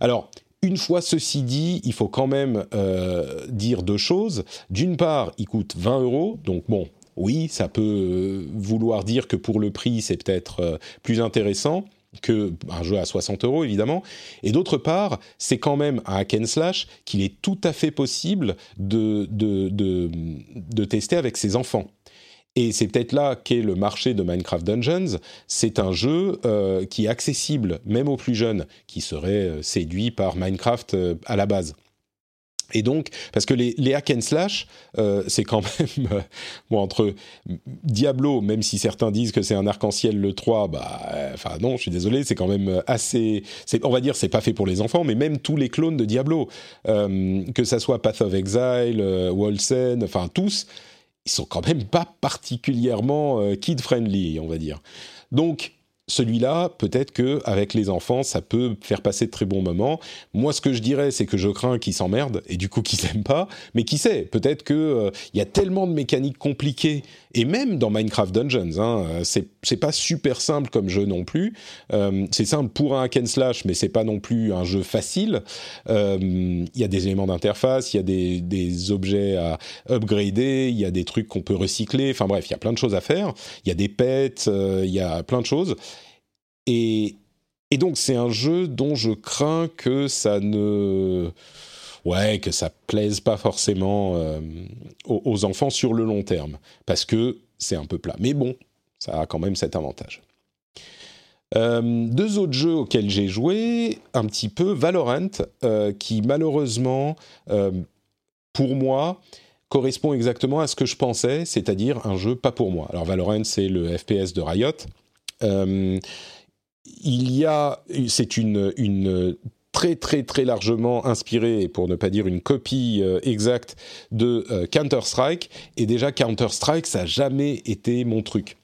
Alors, une fois ceci dit, il faut quand même euh, dire deux choses. D'une part, il coûte 20 euros, donc bon, oui, ça peut euh, vouloir dire que pour le prix, c'est peut-être plus intéressant que un jeu à 60 euros évidemment, et d'autre part, c'est quand même un hack and slash qu'il est tout à fait possible de, de, de, de tester avec ses enfants. Et c'est peut-être là qu'est le marché de Minecraft Dungeons. C'est un jeu euh, qui est accessible même aux plus jeunes qui seraient euh, séduits par Minecraft euh, à la base. Et donc, parce que les, les hack and slash, euh, c'est quand même euh, bon entre Diablo, même si certains disent que c'est un arc-en-ciel le 3, bah, euh, enfin non, je suis désolé, c'est quand même assez, on va dire, c'est pas fait pour les enfants, mais même tous les clones de Diablo, que ça soit Path of Exile, Wolsen, enfin tous, ils sont quand même pas particulièrement kid friendly, on va dire. Donc celui-là, peut-être que avec les enfants, ça peut faire passer de très bons moments. Moi, ce que je dirais, c'est que je crains qu'ils s'emmerdent et du coup qu'ils s'aiment pas. Mais qui sait Peut-être que euh, il y a tellement de mécaniques compliquées et même dans Minecraft Dungeons, hein, euh, c'est c'est pas super simple comme jeu non plus. Euh, c'est simple pour un hack and slash, mais c'est pas non plus un jeu facile. Il y a des éléments d'interface, il y a des, des objets à upgrader, il y a des trucs qu'on peut recycler. Enfin bref, il y a plein de choses à faire. Il y a des pets, il y a plein de choses. Et, donc c'est un jeu dont je crains que ça ne ouais, que ça plaise pas forcément euh, aux, enfants sur le long terme, parce que c'est un peu plat. Mais bon, ça a quand même cet avantage. Euh, deux autres jeux auxquels j'ai joué, un petit peu Valorant, euh, qui malheureusement, pour moi, correspond exactement à ce que je pensais, c'est-à-dire un jeu pas pour moi. Alors Valorant, c'est le FPS de Riot il y a, c'est une, une très très très largement inspiré, pour ne pas dire une copie euh, exacte de euh, Counter-Strike. Et déjà Counter-Strike, ça n'a jamais été mon truc.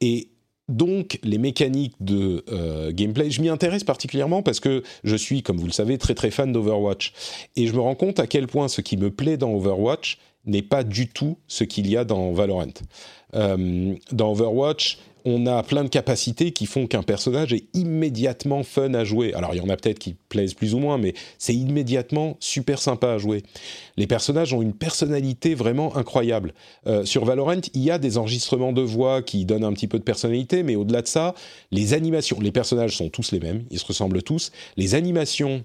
Et donc les mécaniques de euh, gameplay, je m'y intéresse particulièrement parce que je suis, comme vous le savez, très très fan d'Overwatch. Et je me rends compte à quel point ce qui me plaît dans Overwatch n'est pas du tout ce qu'il y a dans Valorant. dans Overwatch, on a plein de capacités qui font qu'un personnage est immédiatement fun à jouer. Alors il y en a peut-être qui plaisent plus ou moins, mais c'est immédiatement super sympa à jouer. Les personnages ont une personnalité vraiment incroyable. Euh, sur Valorant, il y a des enregistrements de voix qui donnent un petit peu de personnalité, mais au-delà de ça, les animations, les personnages sont tous les mêmes, ils se ressemblent tous. Les animations,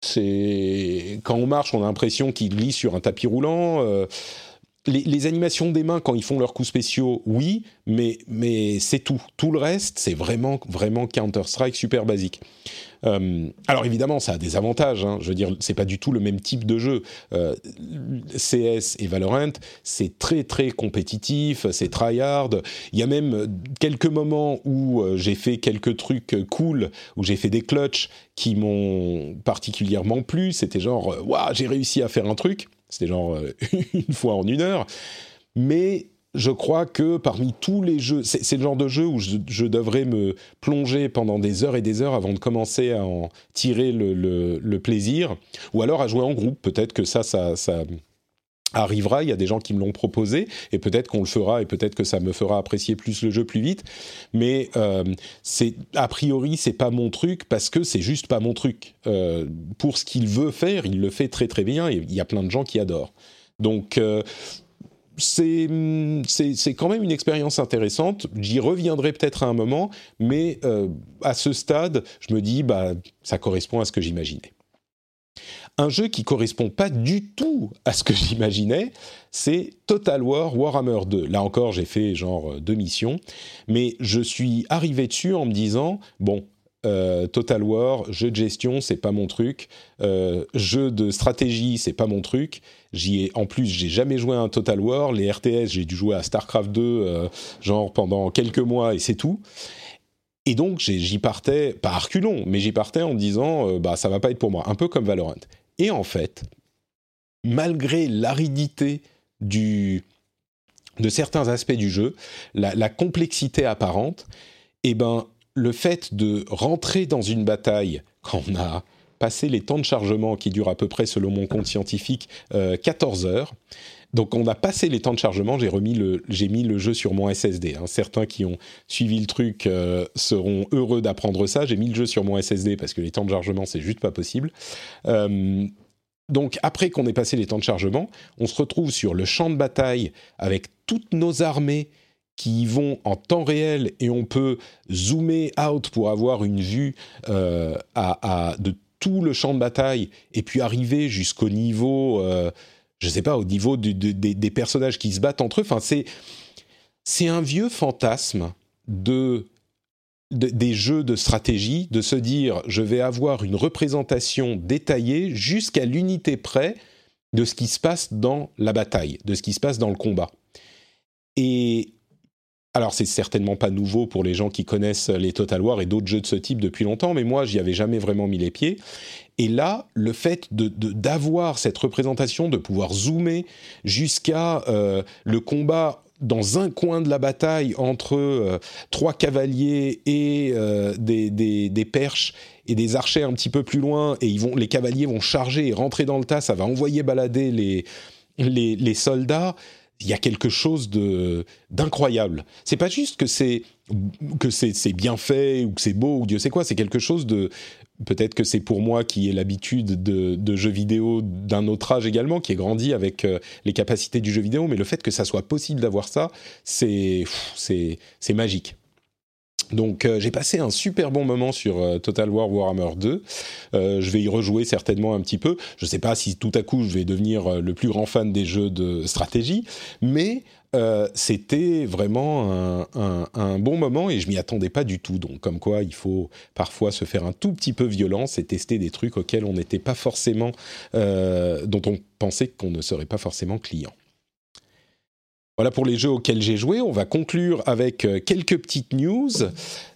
c'est quand on marche, on a l'impression qu'il glisse sur un tapis roulant. Euh, les, animations des mains quand ils font leurs coups spéciaux, oui, mais, mais c'est tout. Tout le reste, c'est vraiment, vraiment Counter-Strike super basique. Euh, alors évidemment, ça a des avantages. Hein. Je veux dire, c'est pas du tout le même type de jeu. Euh, CS et Valorant, c'est très très compétitif, c'est tryhard. Il y a même quelques moments où euh, j'ai fait quelques trucs cool, où j'ai fait des clutches qui m'ont particulièrement plu. C'était genre, waouh, j'ai réussi à faire un truc. C'était genre euh, une fois en une heure. Mais je crois que parmi tous les jeux, c'est le genre de jeu où je, devrais me plonger pendant des heures et des heures avant de commencer à en tirer le, plaisir, ou alors à jouer en groupe. Peut-être que ça, ça, arrivera. Il y a des gens qui me l'ont proposé, et peut-être qu'on le fera, et peut-être que ça me fera apprécier plus le jeu plus vite. Mais euh, c'est a priori, c'est pas mon truc parce que c'est juste pas mon truc. Euh, pour ce qu'il veut faire, il le fait très très bien, et il y a plein de gens qui adorent. Donc euh, c'est quand même une expérience intéressante. J'y reviendrai peut-être à un moment, mais euh, à ce stade, je me dis, bah, ça correspond à ce que j'imaginais. Un jeu qui correspond pas du tout à ce que j'imaginais, c'est Total War Warhammer 2. Là encore, j'ai fait genre euh, deux missions, mais je suis arrivé dessus en me disant, bon, euh, Total War, jeu de gestion, c'est pas mon truc. Euh, jeu de stratégie, c'est pas mon truc. J'y ai, en plus, j'ai jamais joué à un Total War. Les RTS, j'ai dû jouer à Starcraft 2, euh, genre pendant quelques mois et c'est tout. Et donc, j'y partais, pas à reculons, mais j'y partais en me disant, bah, ça va pas être pour moi. Un peu comme Valorant. Et en fait, malgré l'aridité de certains aspects du jeu, la, la complexité apparente, eh ben, le fait de rentrer dans une bataille quand on a passé les temps de chargement qui durent à peu près, selon mon compte scientifique, 14 euh, heures. Donc on a passé les temps de chargement, j'ai remis le, mis le jeu sur mon SSD. Hein. Certains qui ont suivi le truc euh, seront heureux d'apprendre ça. J'ai mis le jeu sur mon SSD parce que les temps de chargement c'est juste pas possible. Euh, donc après qu'on ait passé les temps de chargement, on se retrouve sur le champ de bataille avec toutes nos armées qui vont en temps réel et on peut zoomer out pour avoir une vue euh, à, de tout le champ de bataille et puis arriver jusqu'au niveau, je sais pas, au niveau des personnages qui se battent entre eux. Enfin, c'est c'est un vieux fantasme de, des jeux de stratégie, de se dire je vais avoir une représentation détaillée jusqu'à l'unité près de ce qui se passe dans la bataille, de ce qui se passe dans le combat. Et alors c'est certainement pas nouveau pour les gens qui connaissent les Total War et d'autres jeux de ce type depuis longtemps, mais moi j'y avais jamais vraiment mis les pieds. Et là, le fait de d'avoir cette représentation, de pouvoir zoomer jusqu'à euh, le combat dans un coin de la bataille entre euh, trois cavaliers et euh, des, perches et des archers un petit peu plus loin, et les cavaliers vont charger et rentrer dans le tas, ça va envoyer balader les soldats il y a quelque chose de d'incroyable. C'est pas juste que c'est que c'est bien fait ou que c'est beau ou Dieu sait quoi. C'est quelque chose de peut-être que c'est pour moi qui ai l'habitude de, jeux vidéo d'un autre âge également, qui ai grandi avec euh, les capacités du jeu vidéo, mais le fait que ça soit possible d'avoir ça, c'est c'est magique. Donc euh, j'ai passé un super bon moment sur euh, Total War Warhammer 2. Euh, je vais y rejouer certainement un petit peu. Je ne sais pas si tout à coup je vais devenir le plus grand fan des jeux de stratégie, mais c'était vraiment un, un, bon moment et je m'y attendais pas du tout. Donc comme quoi il faut parfois se faire un tout petit peu violence et tester des trucs auxquels on n'était pas forcément, dont on pensait qu'on ne serait pas forcément client. Voilà pour les jeux auxquels j'ai joué. On va conclure avec euh, quelques petites news,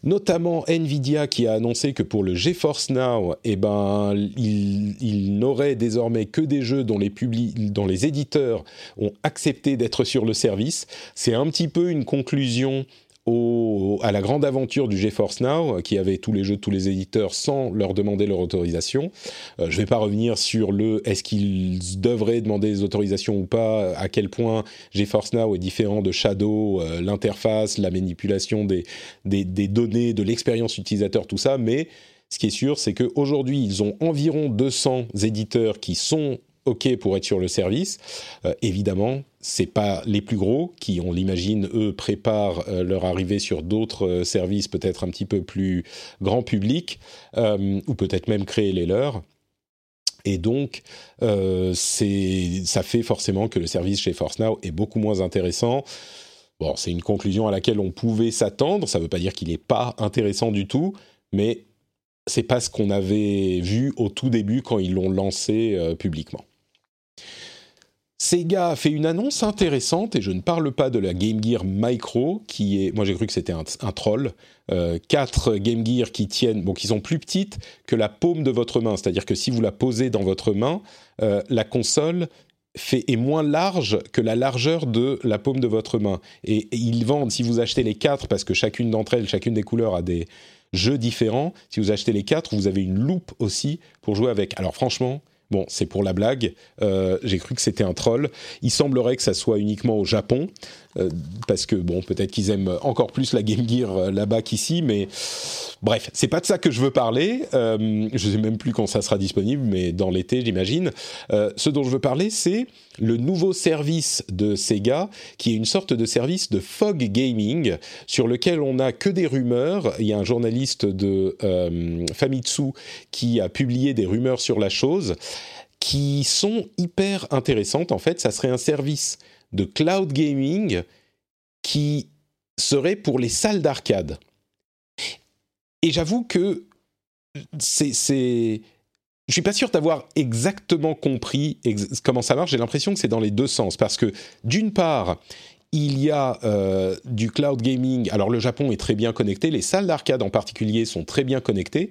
notamment Nvidia qui a annoncé que pour le GeForce Now, eh ben, il, n'aurait désormais que des jeux dont les, dont les éditeurs ont accepté d'être sur le service. C'est un petit peu une conclusion à la grande aventure du GeForce Now, qui avait tous les jeux de tous les éditeurs sans leur demander leur autorisation. Euh, je ne vais pas revenir sur le est-ce qu'ils devraient demander des autorisations ou pas, à quel point GeForce Now est différent de Shadow, euh, l'interface, la manipulation des données, de l'expérience utilisateur, tout ça, mais ce qui est sûr, c'est qu'aujourd'hui, ils ont environ 200 éditeurs qui sont OK pour être sur le service. Euh, évidemment, c'est pas les plus gros qui, on l'imagine, eux préparent euh, leur arrivée sur d'autres euh, services peut-être un petit peu plus grand public ou peut-être même créer les leurs. Et donc, ça fait forcément que le service chez Force Now est beaucoup moins intéressant. Bon, c'est une conclusion à laquelle on pouvait s'attendre. Ça ne veut pas dire qu'il n'est pas intéressant du tout, mais c'est pas ce qu'on avait vu au tout début quand ils l'ont lancé publiquement. Sega a fait une annonce intéressante, et je ne parle pas de la Game Gear Micro, qui est, moi j'ai cru que c'était un, troll, euh, quatre Game Gear qui tiennent, bon, qui sont plus petites que la paume de votre main, c'est-à-dire que si vous la posez dans votre main, euh, la console fait, est moins large que la largeur de la paume de votre main. Et, et, ils vendent, si vous achetez les quatre, parce que chacune d'entre elles, chacune des couleurs a des jeux différents, si vous achetez les quatre, vous avez une loupe aussi pour jouer avec. Alors franchement, Bon, c'est pour la blague. Euh, j'ai cru que c'était un troll. Il semblerait que ça soit uniquement au Japon. Euh, parce que bon, peut-être qu'ils aiment encore plus la Game Gear euh, là-bas qu'ici, mais bref, c'est pas de ça que je veux parler. Je sais même plus quand ça sera disponible, mais dans l'été, j'imagine. ce dont je veux parler, c'est le nouveau service de Sega, qui est une sorte de service de fog gaming sur lequel on n'a que des rumeurs. Il y a un journaliste de Famitsu qui a publié des rumeurs sur la chose qui sont hyper intéressantes. En fait, ça serait un service de cloud gaming qui serait pour les salles d'arcade. Et j'avoue que c'est, je suis pas sûr d'avoir exactement compris comment ça marche. J'ai l'impression que c'est dans les deux sens parce que d'une part, il y a euh, du cloud gaming. Alors le Japon est très bien connecté, les salles d'arcade en particulier sont très bien connectées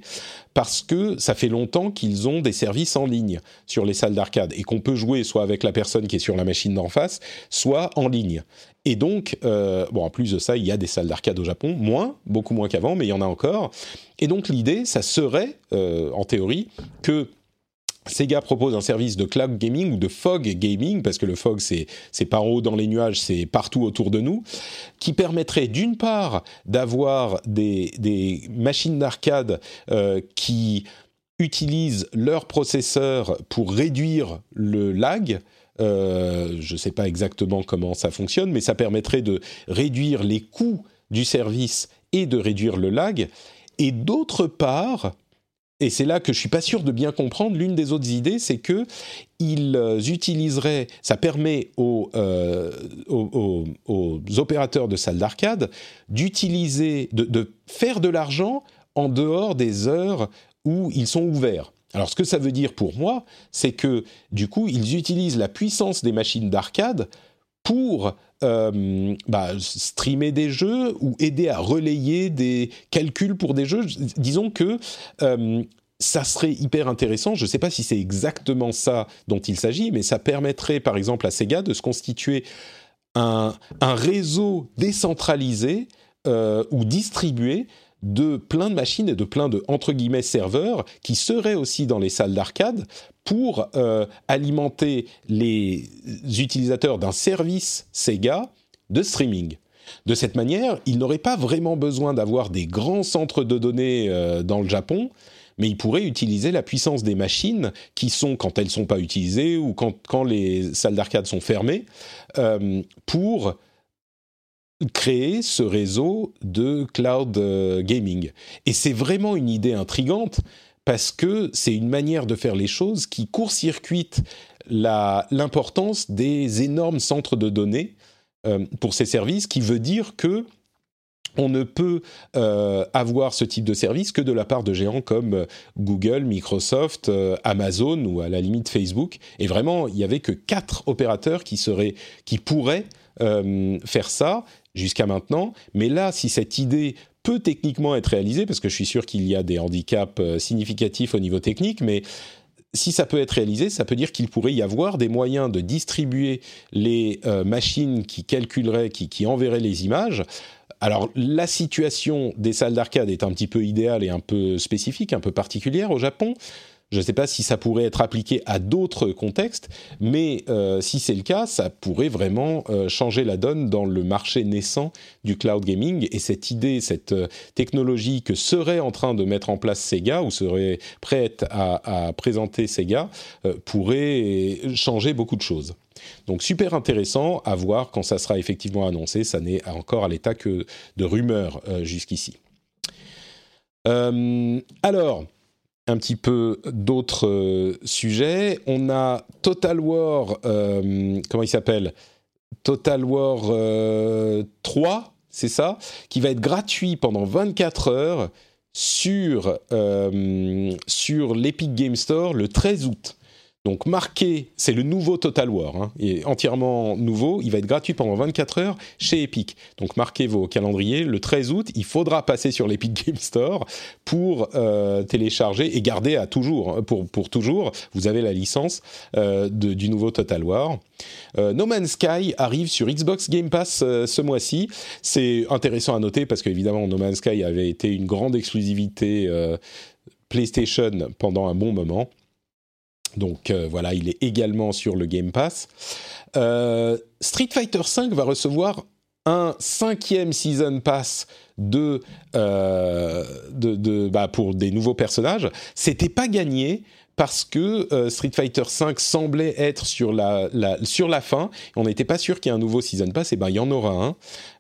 parce que ça fait longtemps qu'ils ont des services en ligne sur les salles d'arcade et qu'on peut jouer soit avec la personne qui est sur la machine d'en face, soit en ligne. Et donc, euh, bon, en plus de ça, il y a des salles d'arcade au Japon, moins, beaucoup moins qu'avant, mais il y en a encore. Et donc l'idée, ça serait, euh, en théorie, que Sega propose un service de cloud gaming ou de fog gaming, parce que le fog, c'est, c'est en haut dans les nuages, c'est partout autour de nous, qui permettrait d'une part d'avoir des, machines d'arcade euh, qui utilisent leur processeur pour réduire le lag, je ne sais pas exactement comment ça fonctionne, mais ça permettrait de réduire les coûts du service et de réduire le lag. Et d'autre part, et c'est là que je suis pas sûr de bien comprendre. L'une des autres idées, c'est que ils euh, utiliseraient, ça permet euh, aux, aux, opérateurs de salles d'arcade d'utiliser, de, de, faire de l'argent en dehors des heures où ils sont ouverts. Alors, ce que ça veut dire pour moi, c'est que du coup, ils utilisent la puissance des machines d'arcade pour euh, bah, streamer des jeux ou aider à relayer des calculs pour des jeux. Disons que euh, ça serait hyper intéressant. Je ne sais pas si c'est exactement ça dont il s'agit, mais ça permettrait par exemple à Sega de se constituer un, réseau décentralisé euh, ou distribué de plein de machines et de plein de entre guillemets serveurs qui seraient aussi dans les salles d'arcade pour euh, alimenter les utilisateurs d'un service Sega de streaming. De cette manière, ils n'auraient pas vraiment besoin d'avoir des grands centres de données euh, dans le Japon, mais ils pourraient utiliser la puissance des machines qui sont, quand elles ne sont pas utilisées ou quand, les salles d'arcade sont fermées, euh, pour créer ce réseau de cloud gaming. Et c'est vraiment une idée intrigante parce que c'est une manière de faire les choses qui court-circuite l'importance des énormes centres de données euh, pour ces services, qui veut dire que on ne peut euh, avoir ce type de service que de la part de géants comme euh, Google, Microsoft, Amazon ou à la limite Facebook. Et vraiment, il n'y avait que quatre opérateurs qui, seraient, qui pourraient faire ça jusqu'à maintenant. Mais là, si cette idée peut techniquement être réalisé, parce que je suis sûr qu'il y a des handicaps euh, significatifs au niveau technique, mais si ça peut être réalisé, ça peut dire qu'il pourrait y avoir des moyens de distribuer les euh, machines qui calculeraient, qui, enverraient les images. Alors la situation des salles d'arcade est un petit peu idéale et un peu spécifique, un peu particulière au Japon. Je ne sais pas si ça pourrait être appliqué à d'autres contextes, mais euh, si c'est le cas, ça pourrait vraiment euh, changer la donne dans le marché naissant du cloud gaming. Et cette idée, cette euh, technologie que serait en train de mettre en place Sega ou serait prête à, à présenter Sega pourrait changer beaucoup de choses. Donc super intéressant à voir quand ça sera effectivement annoncé. Ça n'est encore à l'état que de rumeurs jusqu'ici. alors, un petit peu d'autres euh, sujets. On a Total War, euh, comment il s'appelle? Total War 3, euh, c'est ça? Qui va être gratuit pendant 24 heures sur, sur l'Epic Game Store le 13 août. Donc marqué, c'est le nouveau Total War, hein, il entièrement nouveau, il va être gratuit pendant 24 heures chez Epic. Donc marquez vos calendriers, le 13 août, il faudra passer sur l'Epic Game Store pour euh, télécharger et garder à toujours, hein, pour, toujours, vous avez la licence euh, du nouveau Total War. Euh, no Man's Sky arrive sur Xbox Game Pass ce mois-ci. C'est intéressant à noter parce qu'évidemment No Man's Sky avait été une grande exclusivité PlayStation pendant un bon moment. Donc euh, voilà, il est également sur le Game Pass. Euh, Street Fighter V va recevoir un cinquième season pass de, euh, bah, pour des nouveaux personnages. C'était pas gagné parce que Street Fighter V semblait être sur la, sur la fin. On n'était pas sûr qu'il y ait un nouveau season pass. Et ben il y en aura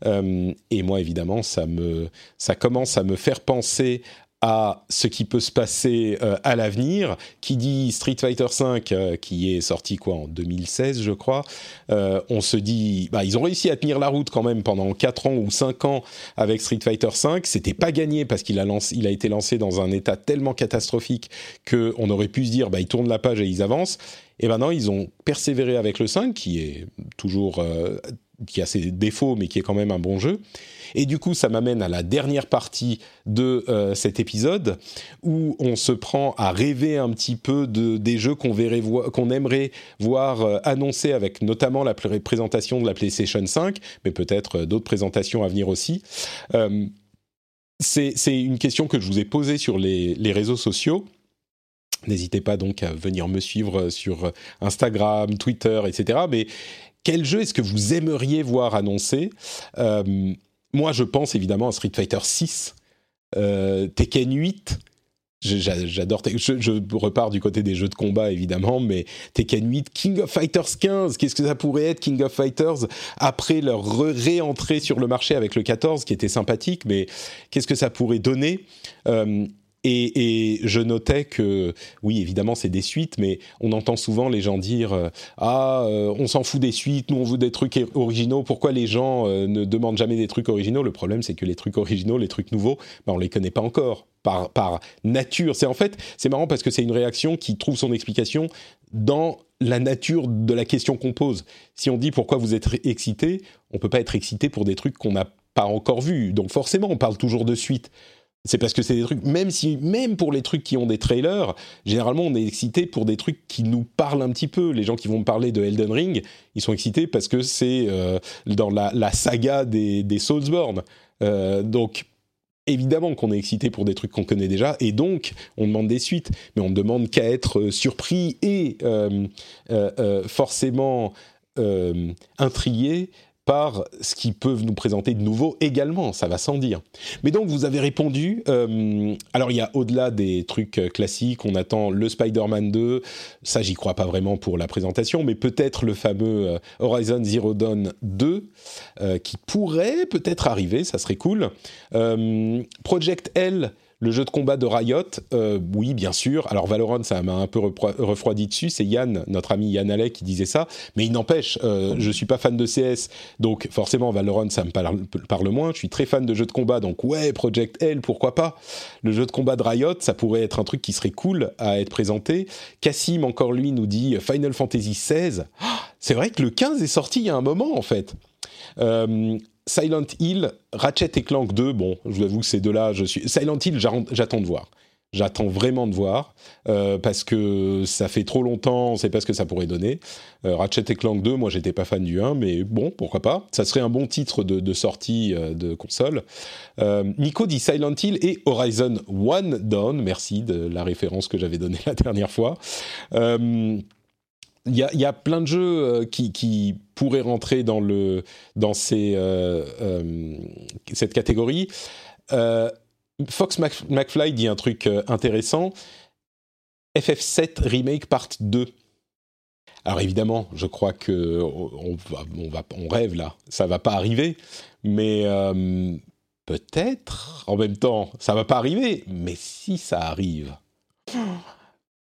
un. et moi évidemment ça me ça commence à me faire penser à ce qui peut se passer euh, à l'avenir. Qui dit Street Fighter V, euh, qui est sorti quoi en 2016, je crois, euh, on se dit, bah, ils ont réussi à tenir la route quand même pendant 4 ans ou 5 ans avec Street Fighter V. C'était pas gagné parce qu'il a, lancé, il a été lancé dans un état tellement catastrophique qu'on aurait pu se dire, bah, ils tournent la page et ils avancent. Et maintenant, ils ont persévéré avec le 5, qui est toujours, qui a ses défauts, mais qui est quand même un bon jeu. Et du coup, ça m'amène à la dernière partie de euh, cet épisode où on se prend à rêver un petit peu de, des jeux qu'on qu'on aimerait voir euh, annoncés avec notamment la présentation de la PlayStation 5, mais peut-être euh, d'autres présentations à venir aussi. c'est une question que je vous ai posée sur les, les réseaux sociaux. N'hésitez pas donc à venir me suivre sur Instagram, Twitter, etc. Mais quel jeu est-ce que vous aimeriez voir annoncé moi, je pense évidemment à Street Fighter 6, euh, Tekken 8, J'adore. Je, je, repars du côté des jeux de combat évidemment, mais Tekken 8, King of Fighters 15. Qu'est-ce que ça pourrait être King of Fighters? Après leur réentrée sur le marché avec le 14, qui était sympathique, mais qu'est-ce que ça pourrait donner? Euh, et, je notais que, oui, évidemment, c'est des suites, mais on entend souvent les gens dire euh, Ah, euh, on s'en fout des suites, nous on veut des trucs originaux. Pourquoi les gens ne demandent jamais des trucs originaux? Le problème, c'est que les trucs originaux, les trucs nouveaux, ben, on les connaît pas encore par, par nature. C'est en fait, c'est marrant parce que c'est une réaction qui trouve son explication dans la nature de la question qu'on pose. Si on dit pourquoi vous êtes excité, on peut pas être excité pour des trucs qu'on n'a pas encore vus. Donc forcément, on parle toujours de suite. C'est parce que c'est des trucs, même si, même pour les trucs qui ont des trailers, généralement on est excité pour des trucs qui nous parlent un petit peu. Les gens qui vont me parler de Elden Ring, ils sont excités parce que c'est euh, dans la, saga des, des Soulsborne. Euh, donc évidemment qu'on est excité pour des trucs qu'on connaît déjà, et donc on demande des suites, mais on ne demande qu'à être euh, surpris et forcément intrigué par ce qu'ils peuvent nous présenter de nouveau également, ça va sans dire. Mais donc vous avez répondu, euh, alors il y a au-delà des trucs euh, classiques, on attend le Spider-Man 2, ça j'y crois pas vraiment pour la présentation, mais peut-être le fameux euh, Horizon Zero Dawn 2, qui pourrait peut-être arriver, ça serait cool. Project L, le jeu de combat de Riot, euh, oui, bien sûr. Alors Valorant, ça m'a un peu refroidi dessus. C'est Yann, notre ami Yann Allais, qui disait ça. Mais il n'empêche, euh, je suis pas fan de CS, donc forcément Valorant, ça me parle, moins. Je suis très fan de jeux de combat, donc ouais, Project L, pourquoi pas. Le jeu de combat de Riot, ça pourrait être un truc qui serait cool à être présenté. Cassim, encore lui, nous dit Final Fantasy XVI. Ah, c'est vrai que le 15 est sorti il y a un moment, en fait. Euh, Silent Hill, Ratchet et Clank 2, bon, je vous avoue que ces deux-là, je suis... Silent Hill, j'attends de voir. J'attends vraiment de voir, euh, parce que ça fait trop longtemps, on ne sait pas ce que ça pourrait donner. Euh, Ratchet et Clank 2, moi j'étais pas fan du 1, mais bon, pourquoi pas. Ça serait un bon titre de, sortie euh, de console. Nico dit Silent Hill et Horizon One Dawn, merci de la référence que j'avais donnée la dernière fois. Il y, a, plein de jeux qui, qui pourrait rentrer dans, euh, euh, cette catégorie. Euh, Fox McFly dit un truc intéressant. FF7 Remake Part 2. Alors évidemment, je crois que on, va, on, rêve là, ça va pas arriver, mais peut-être. En même temps, ça va pas arriver, mais si ça arrive,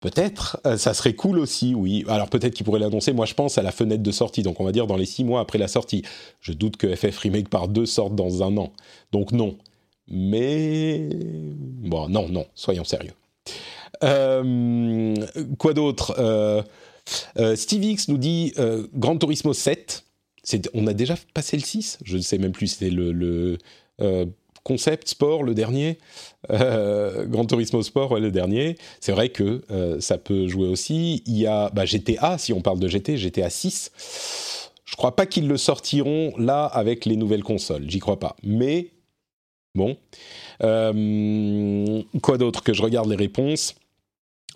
Peut-être, euh, ça serait cool aussi, oui. Alors peut-être qu'il pourrait l'annoncer. Moi, je pense à la fenêtre de sortie, donc on va dire dans les six mois après la sortie. Je doute que FF Remake par deux sorte dans un an. Donc non. Mais bon, non, non. Soyons sérieux. Euh, quoi d'autre? Euh, Steve X nous dit Grand Turismo 7. On a déjà passé le 6 Je ne sais même plus. C'était le Concept Sport, le dernier, euh, Gran Turismo Sport, le dernier. C'est vrai que euh, ça peut jouer aussi. Il y a bah, GTA, si on parle de GT, GTA 6. Je crois pas qu'ils le sortiront là avec les nouvelles consoles. J'y crois pas. Mais bon. Euh, quoi d'autre que je regarde les réponses?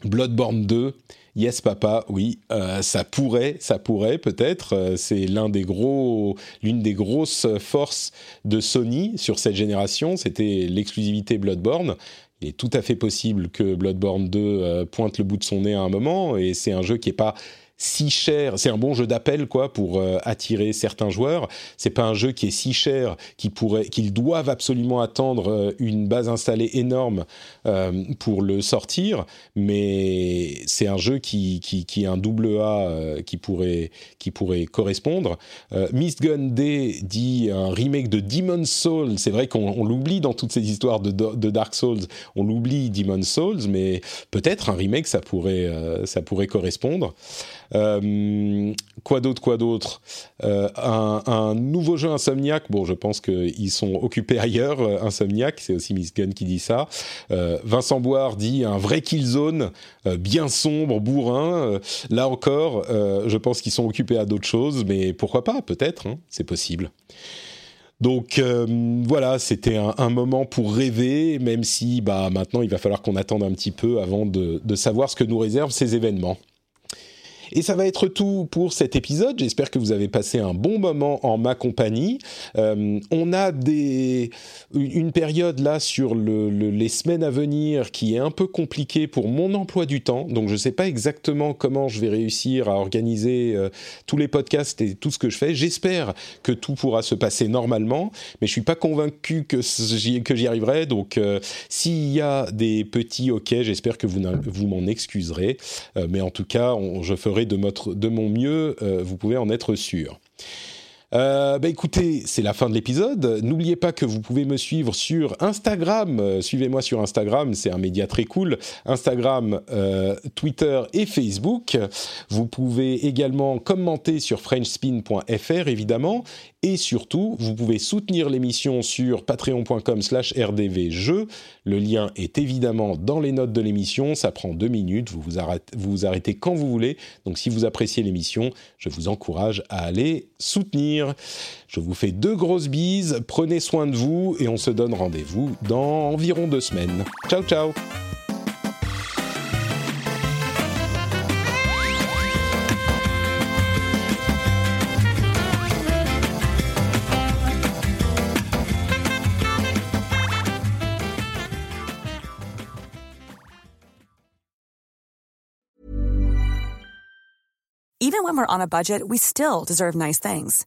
Bloodborne 2, Yes papa, oui, euh, ça pourrait, ça pourrait peut-être. Euh, c'est l'une des grosses forces de Sony sur cette génération. C'était l'exclusivité Bloodborne. Il est tout à fait possible que Bloodborne 2 euh, pointe le bout de son nez à un moment, et c'est un jeu qui est pas si cher. C'est un bon jeu d'appel quoi pour euh, attirer certains joueurs. C'est pas un jeu qui est si cher qu'ils doivent absolument attendre euh, une base installée énorme euh, pour le sortir. Mais c'est un jeu qui, qui, qui est un double A qui pourrait qui pourrait correspondre. Mistgun D dit un remake de Demon's Souls. C'est vrai qu'on l'oublie dans toutes ces histoires de, de Dark Souls. On l'oublie Demon's Souls, mais peut-être un remake ça pourrait ça pourrait correspondre. Euh, quoi d'autre, quoi d'autre euh, un, nouveau jeu Insomniac. Bon, je pense qu'ils sont occupés ailleurs. Euh, Insomniac, c'est aussi Miss Gun qui dit ça. Vincent Boire dit un vrai Killzone, bien sombre, bourrin. là encore, je pense qu'ils sont occupés à d'autres choses, mais pourquoi pas Peut-être, hein, c'est possible. Donc voilà, c'était un, moment pour rêver, même si bah, maintenant il va falloir qu'on attende un petit peu avant de savoir ce que nous réservent ces événements. Et ça va être tout pour cet épisode. J'espère que vous avez passé un bon moment en ma compagnie. Euh, on a une période là sur le, les semaines à venir qui est un peu compliquée pour mon emploi du temps. Donc je ne sais pas exactement comment je vais réussir à organiser euh, tous les podcasts et tout ce que je fais. J'espère que tout pourra se passer normalement, mais je suis pas convaincu que j'y arriverai. Donc euh, s'il y a des petits OK, j'espère que vous m'en excuserez. mais en tout cas, je ferai de, mon mieux, euh, vous pouvez en être sûr. Euh, bah écoutez, c'est la fin de l'épisode. N'oubliez pas que vous pouvez me suivre sur Instagram. Euh, suivez-moi sur Instagram, c'est un média très cool. Instagram, euh, Twitter et Facebook. Vous pouvez également commenter sur frenchspin.fr évidemment. Et surtout, vous pouvez soutenir l'émission sur patreon.com slash rdvjeux. Le lien est évidemment dans les notes de l'émission. Ça prend deux minutes. Vous vous, arrêtez, vous vous arrêtez quand vous voulez. Donc si vous appréciez l'émission, je vous encourage à aller soutenir. Je vous fais deux grosses bises. Prenez soin de vous et on se donne rendez-vous dans environ deux semaines. Ciao, ciao Even when we're on a budget, we still deserve nice things.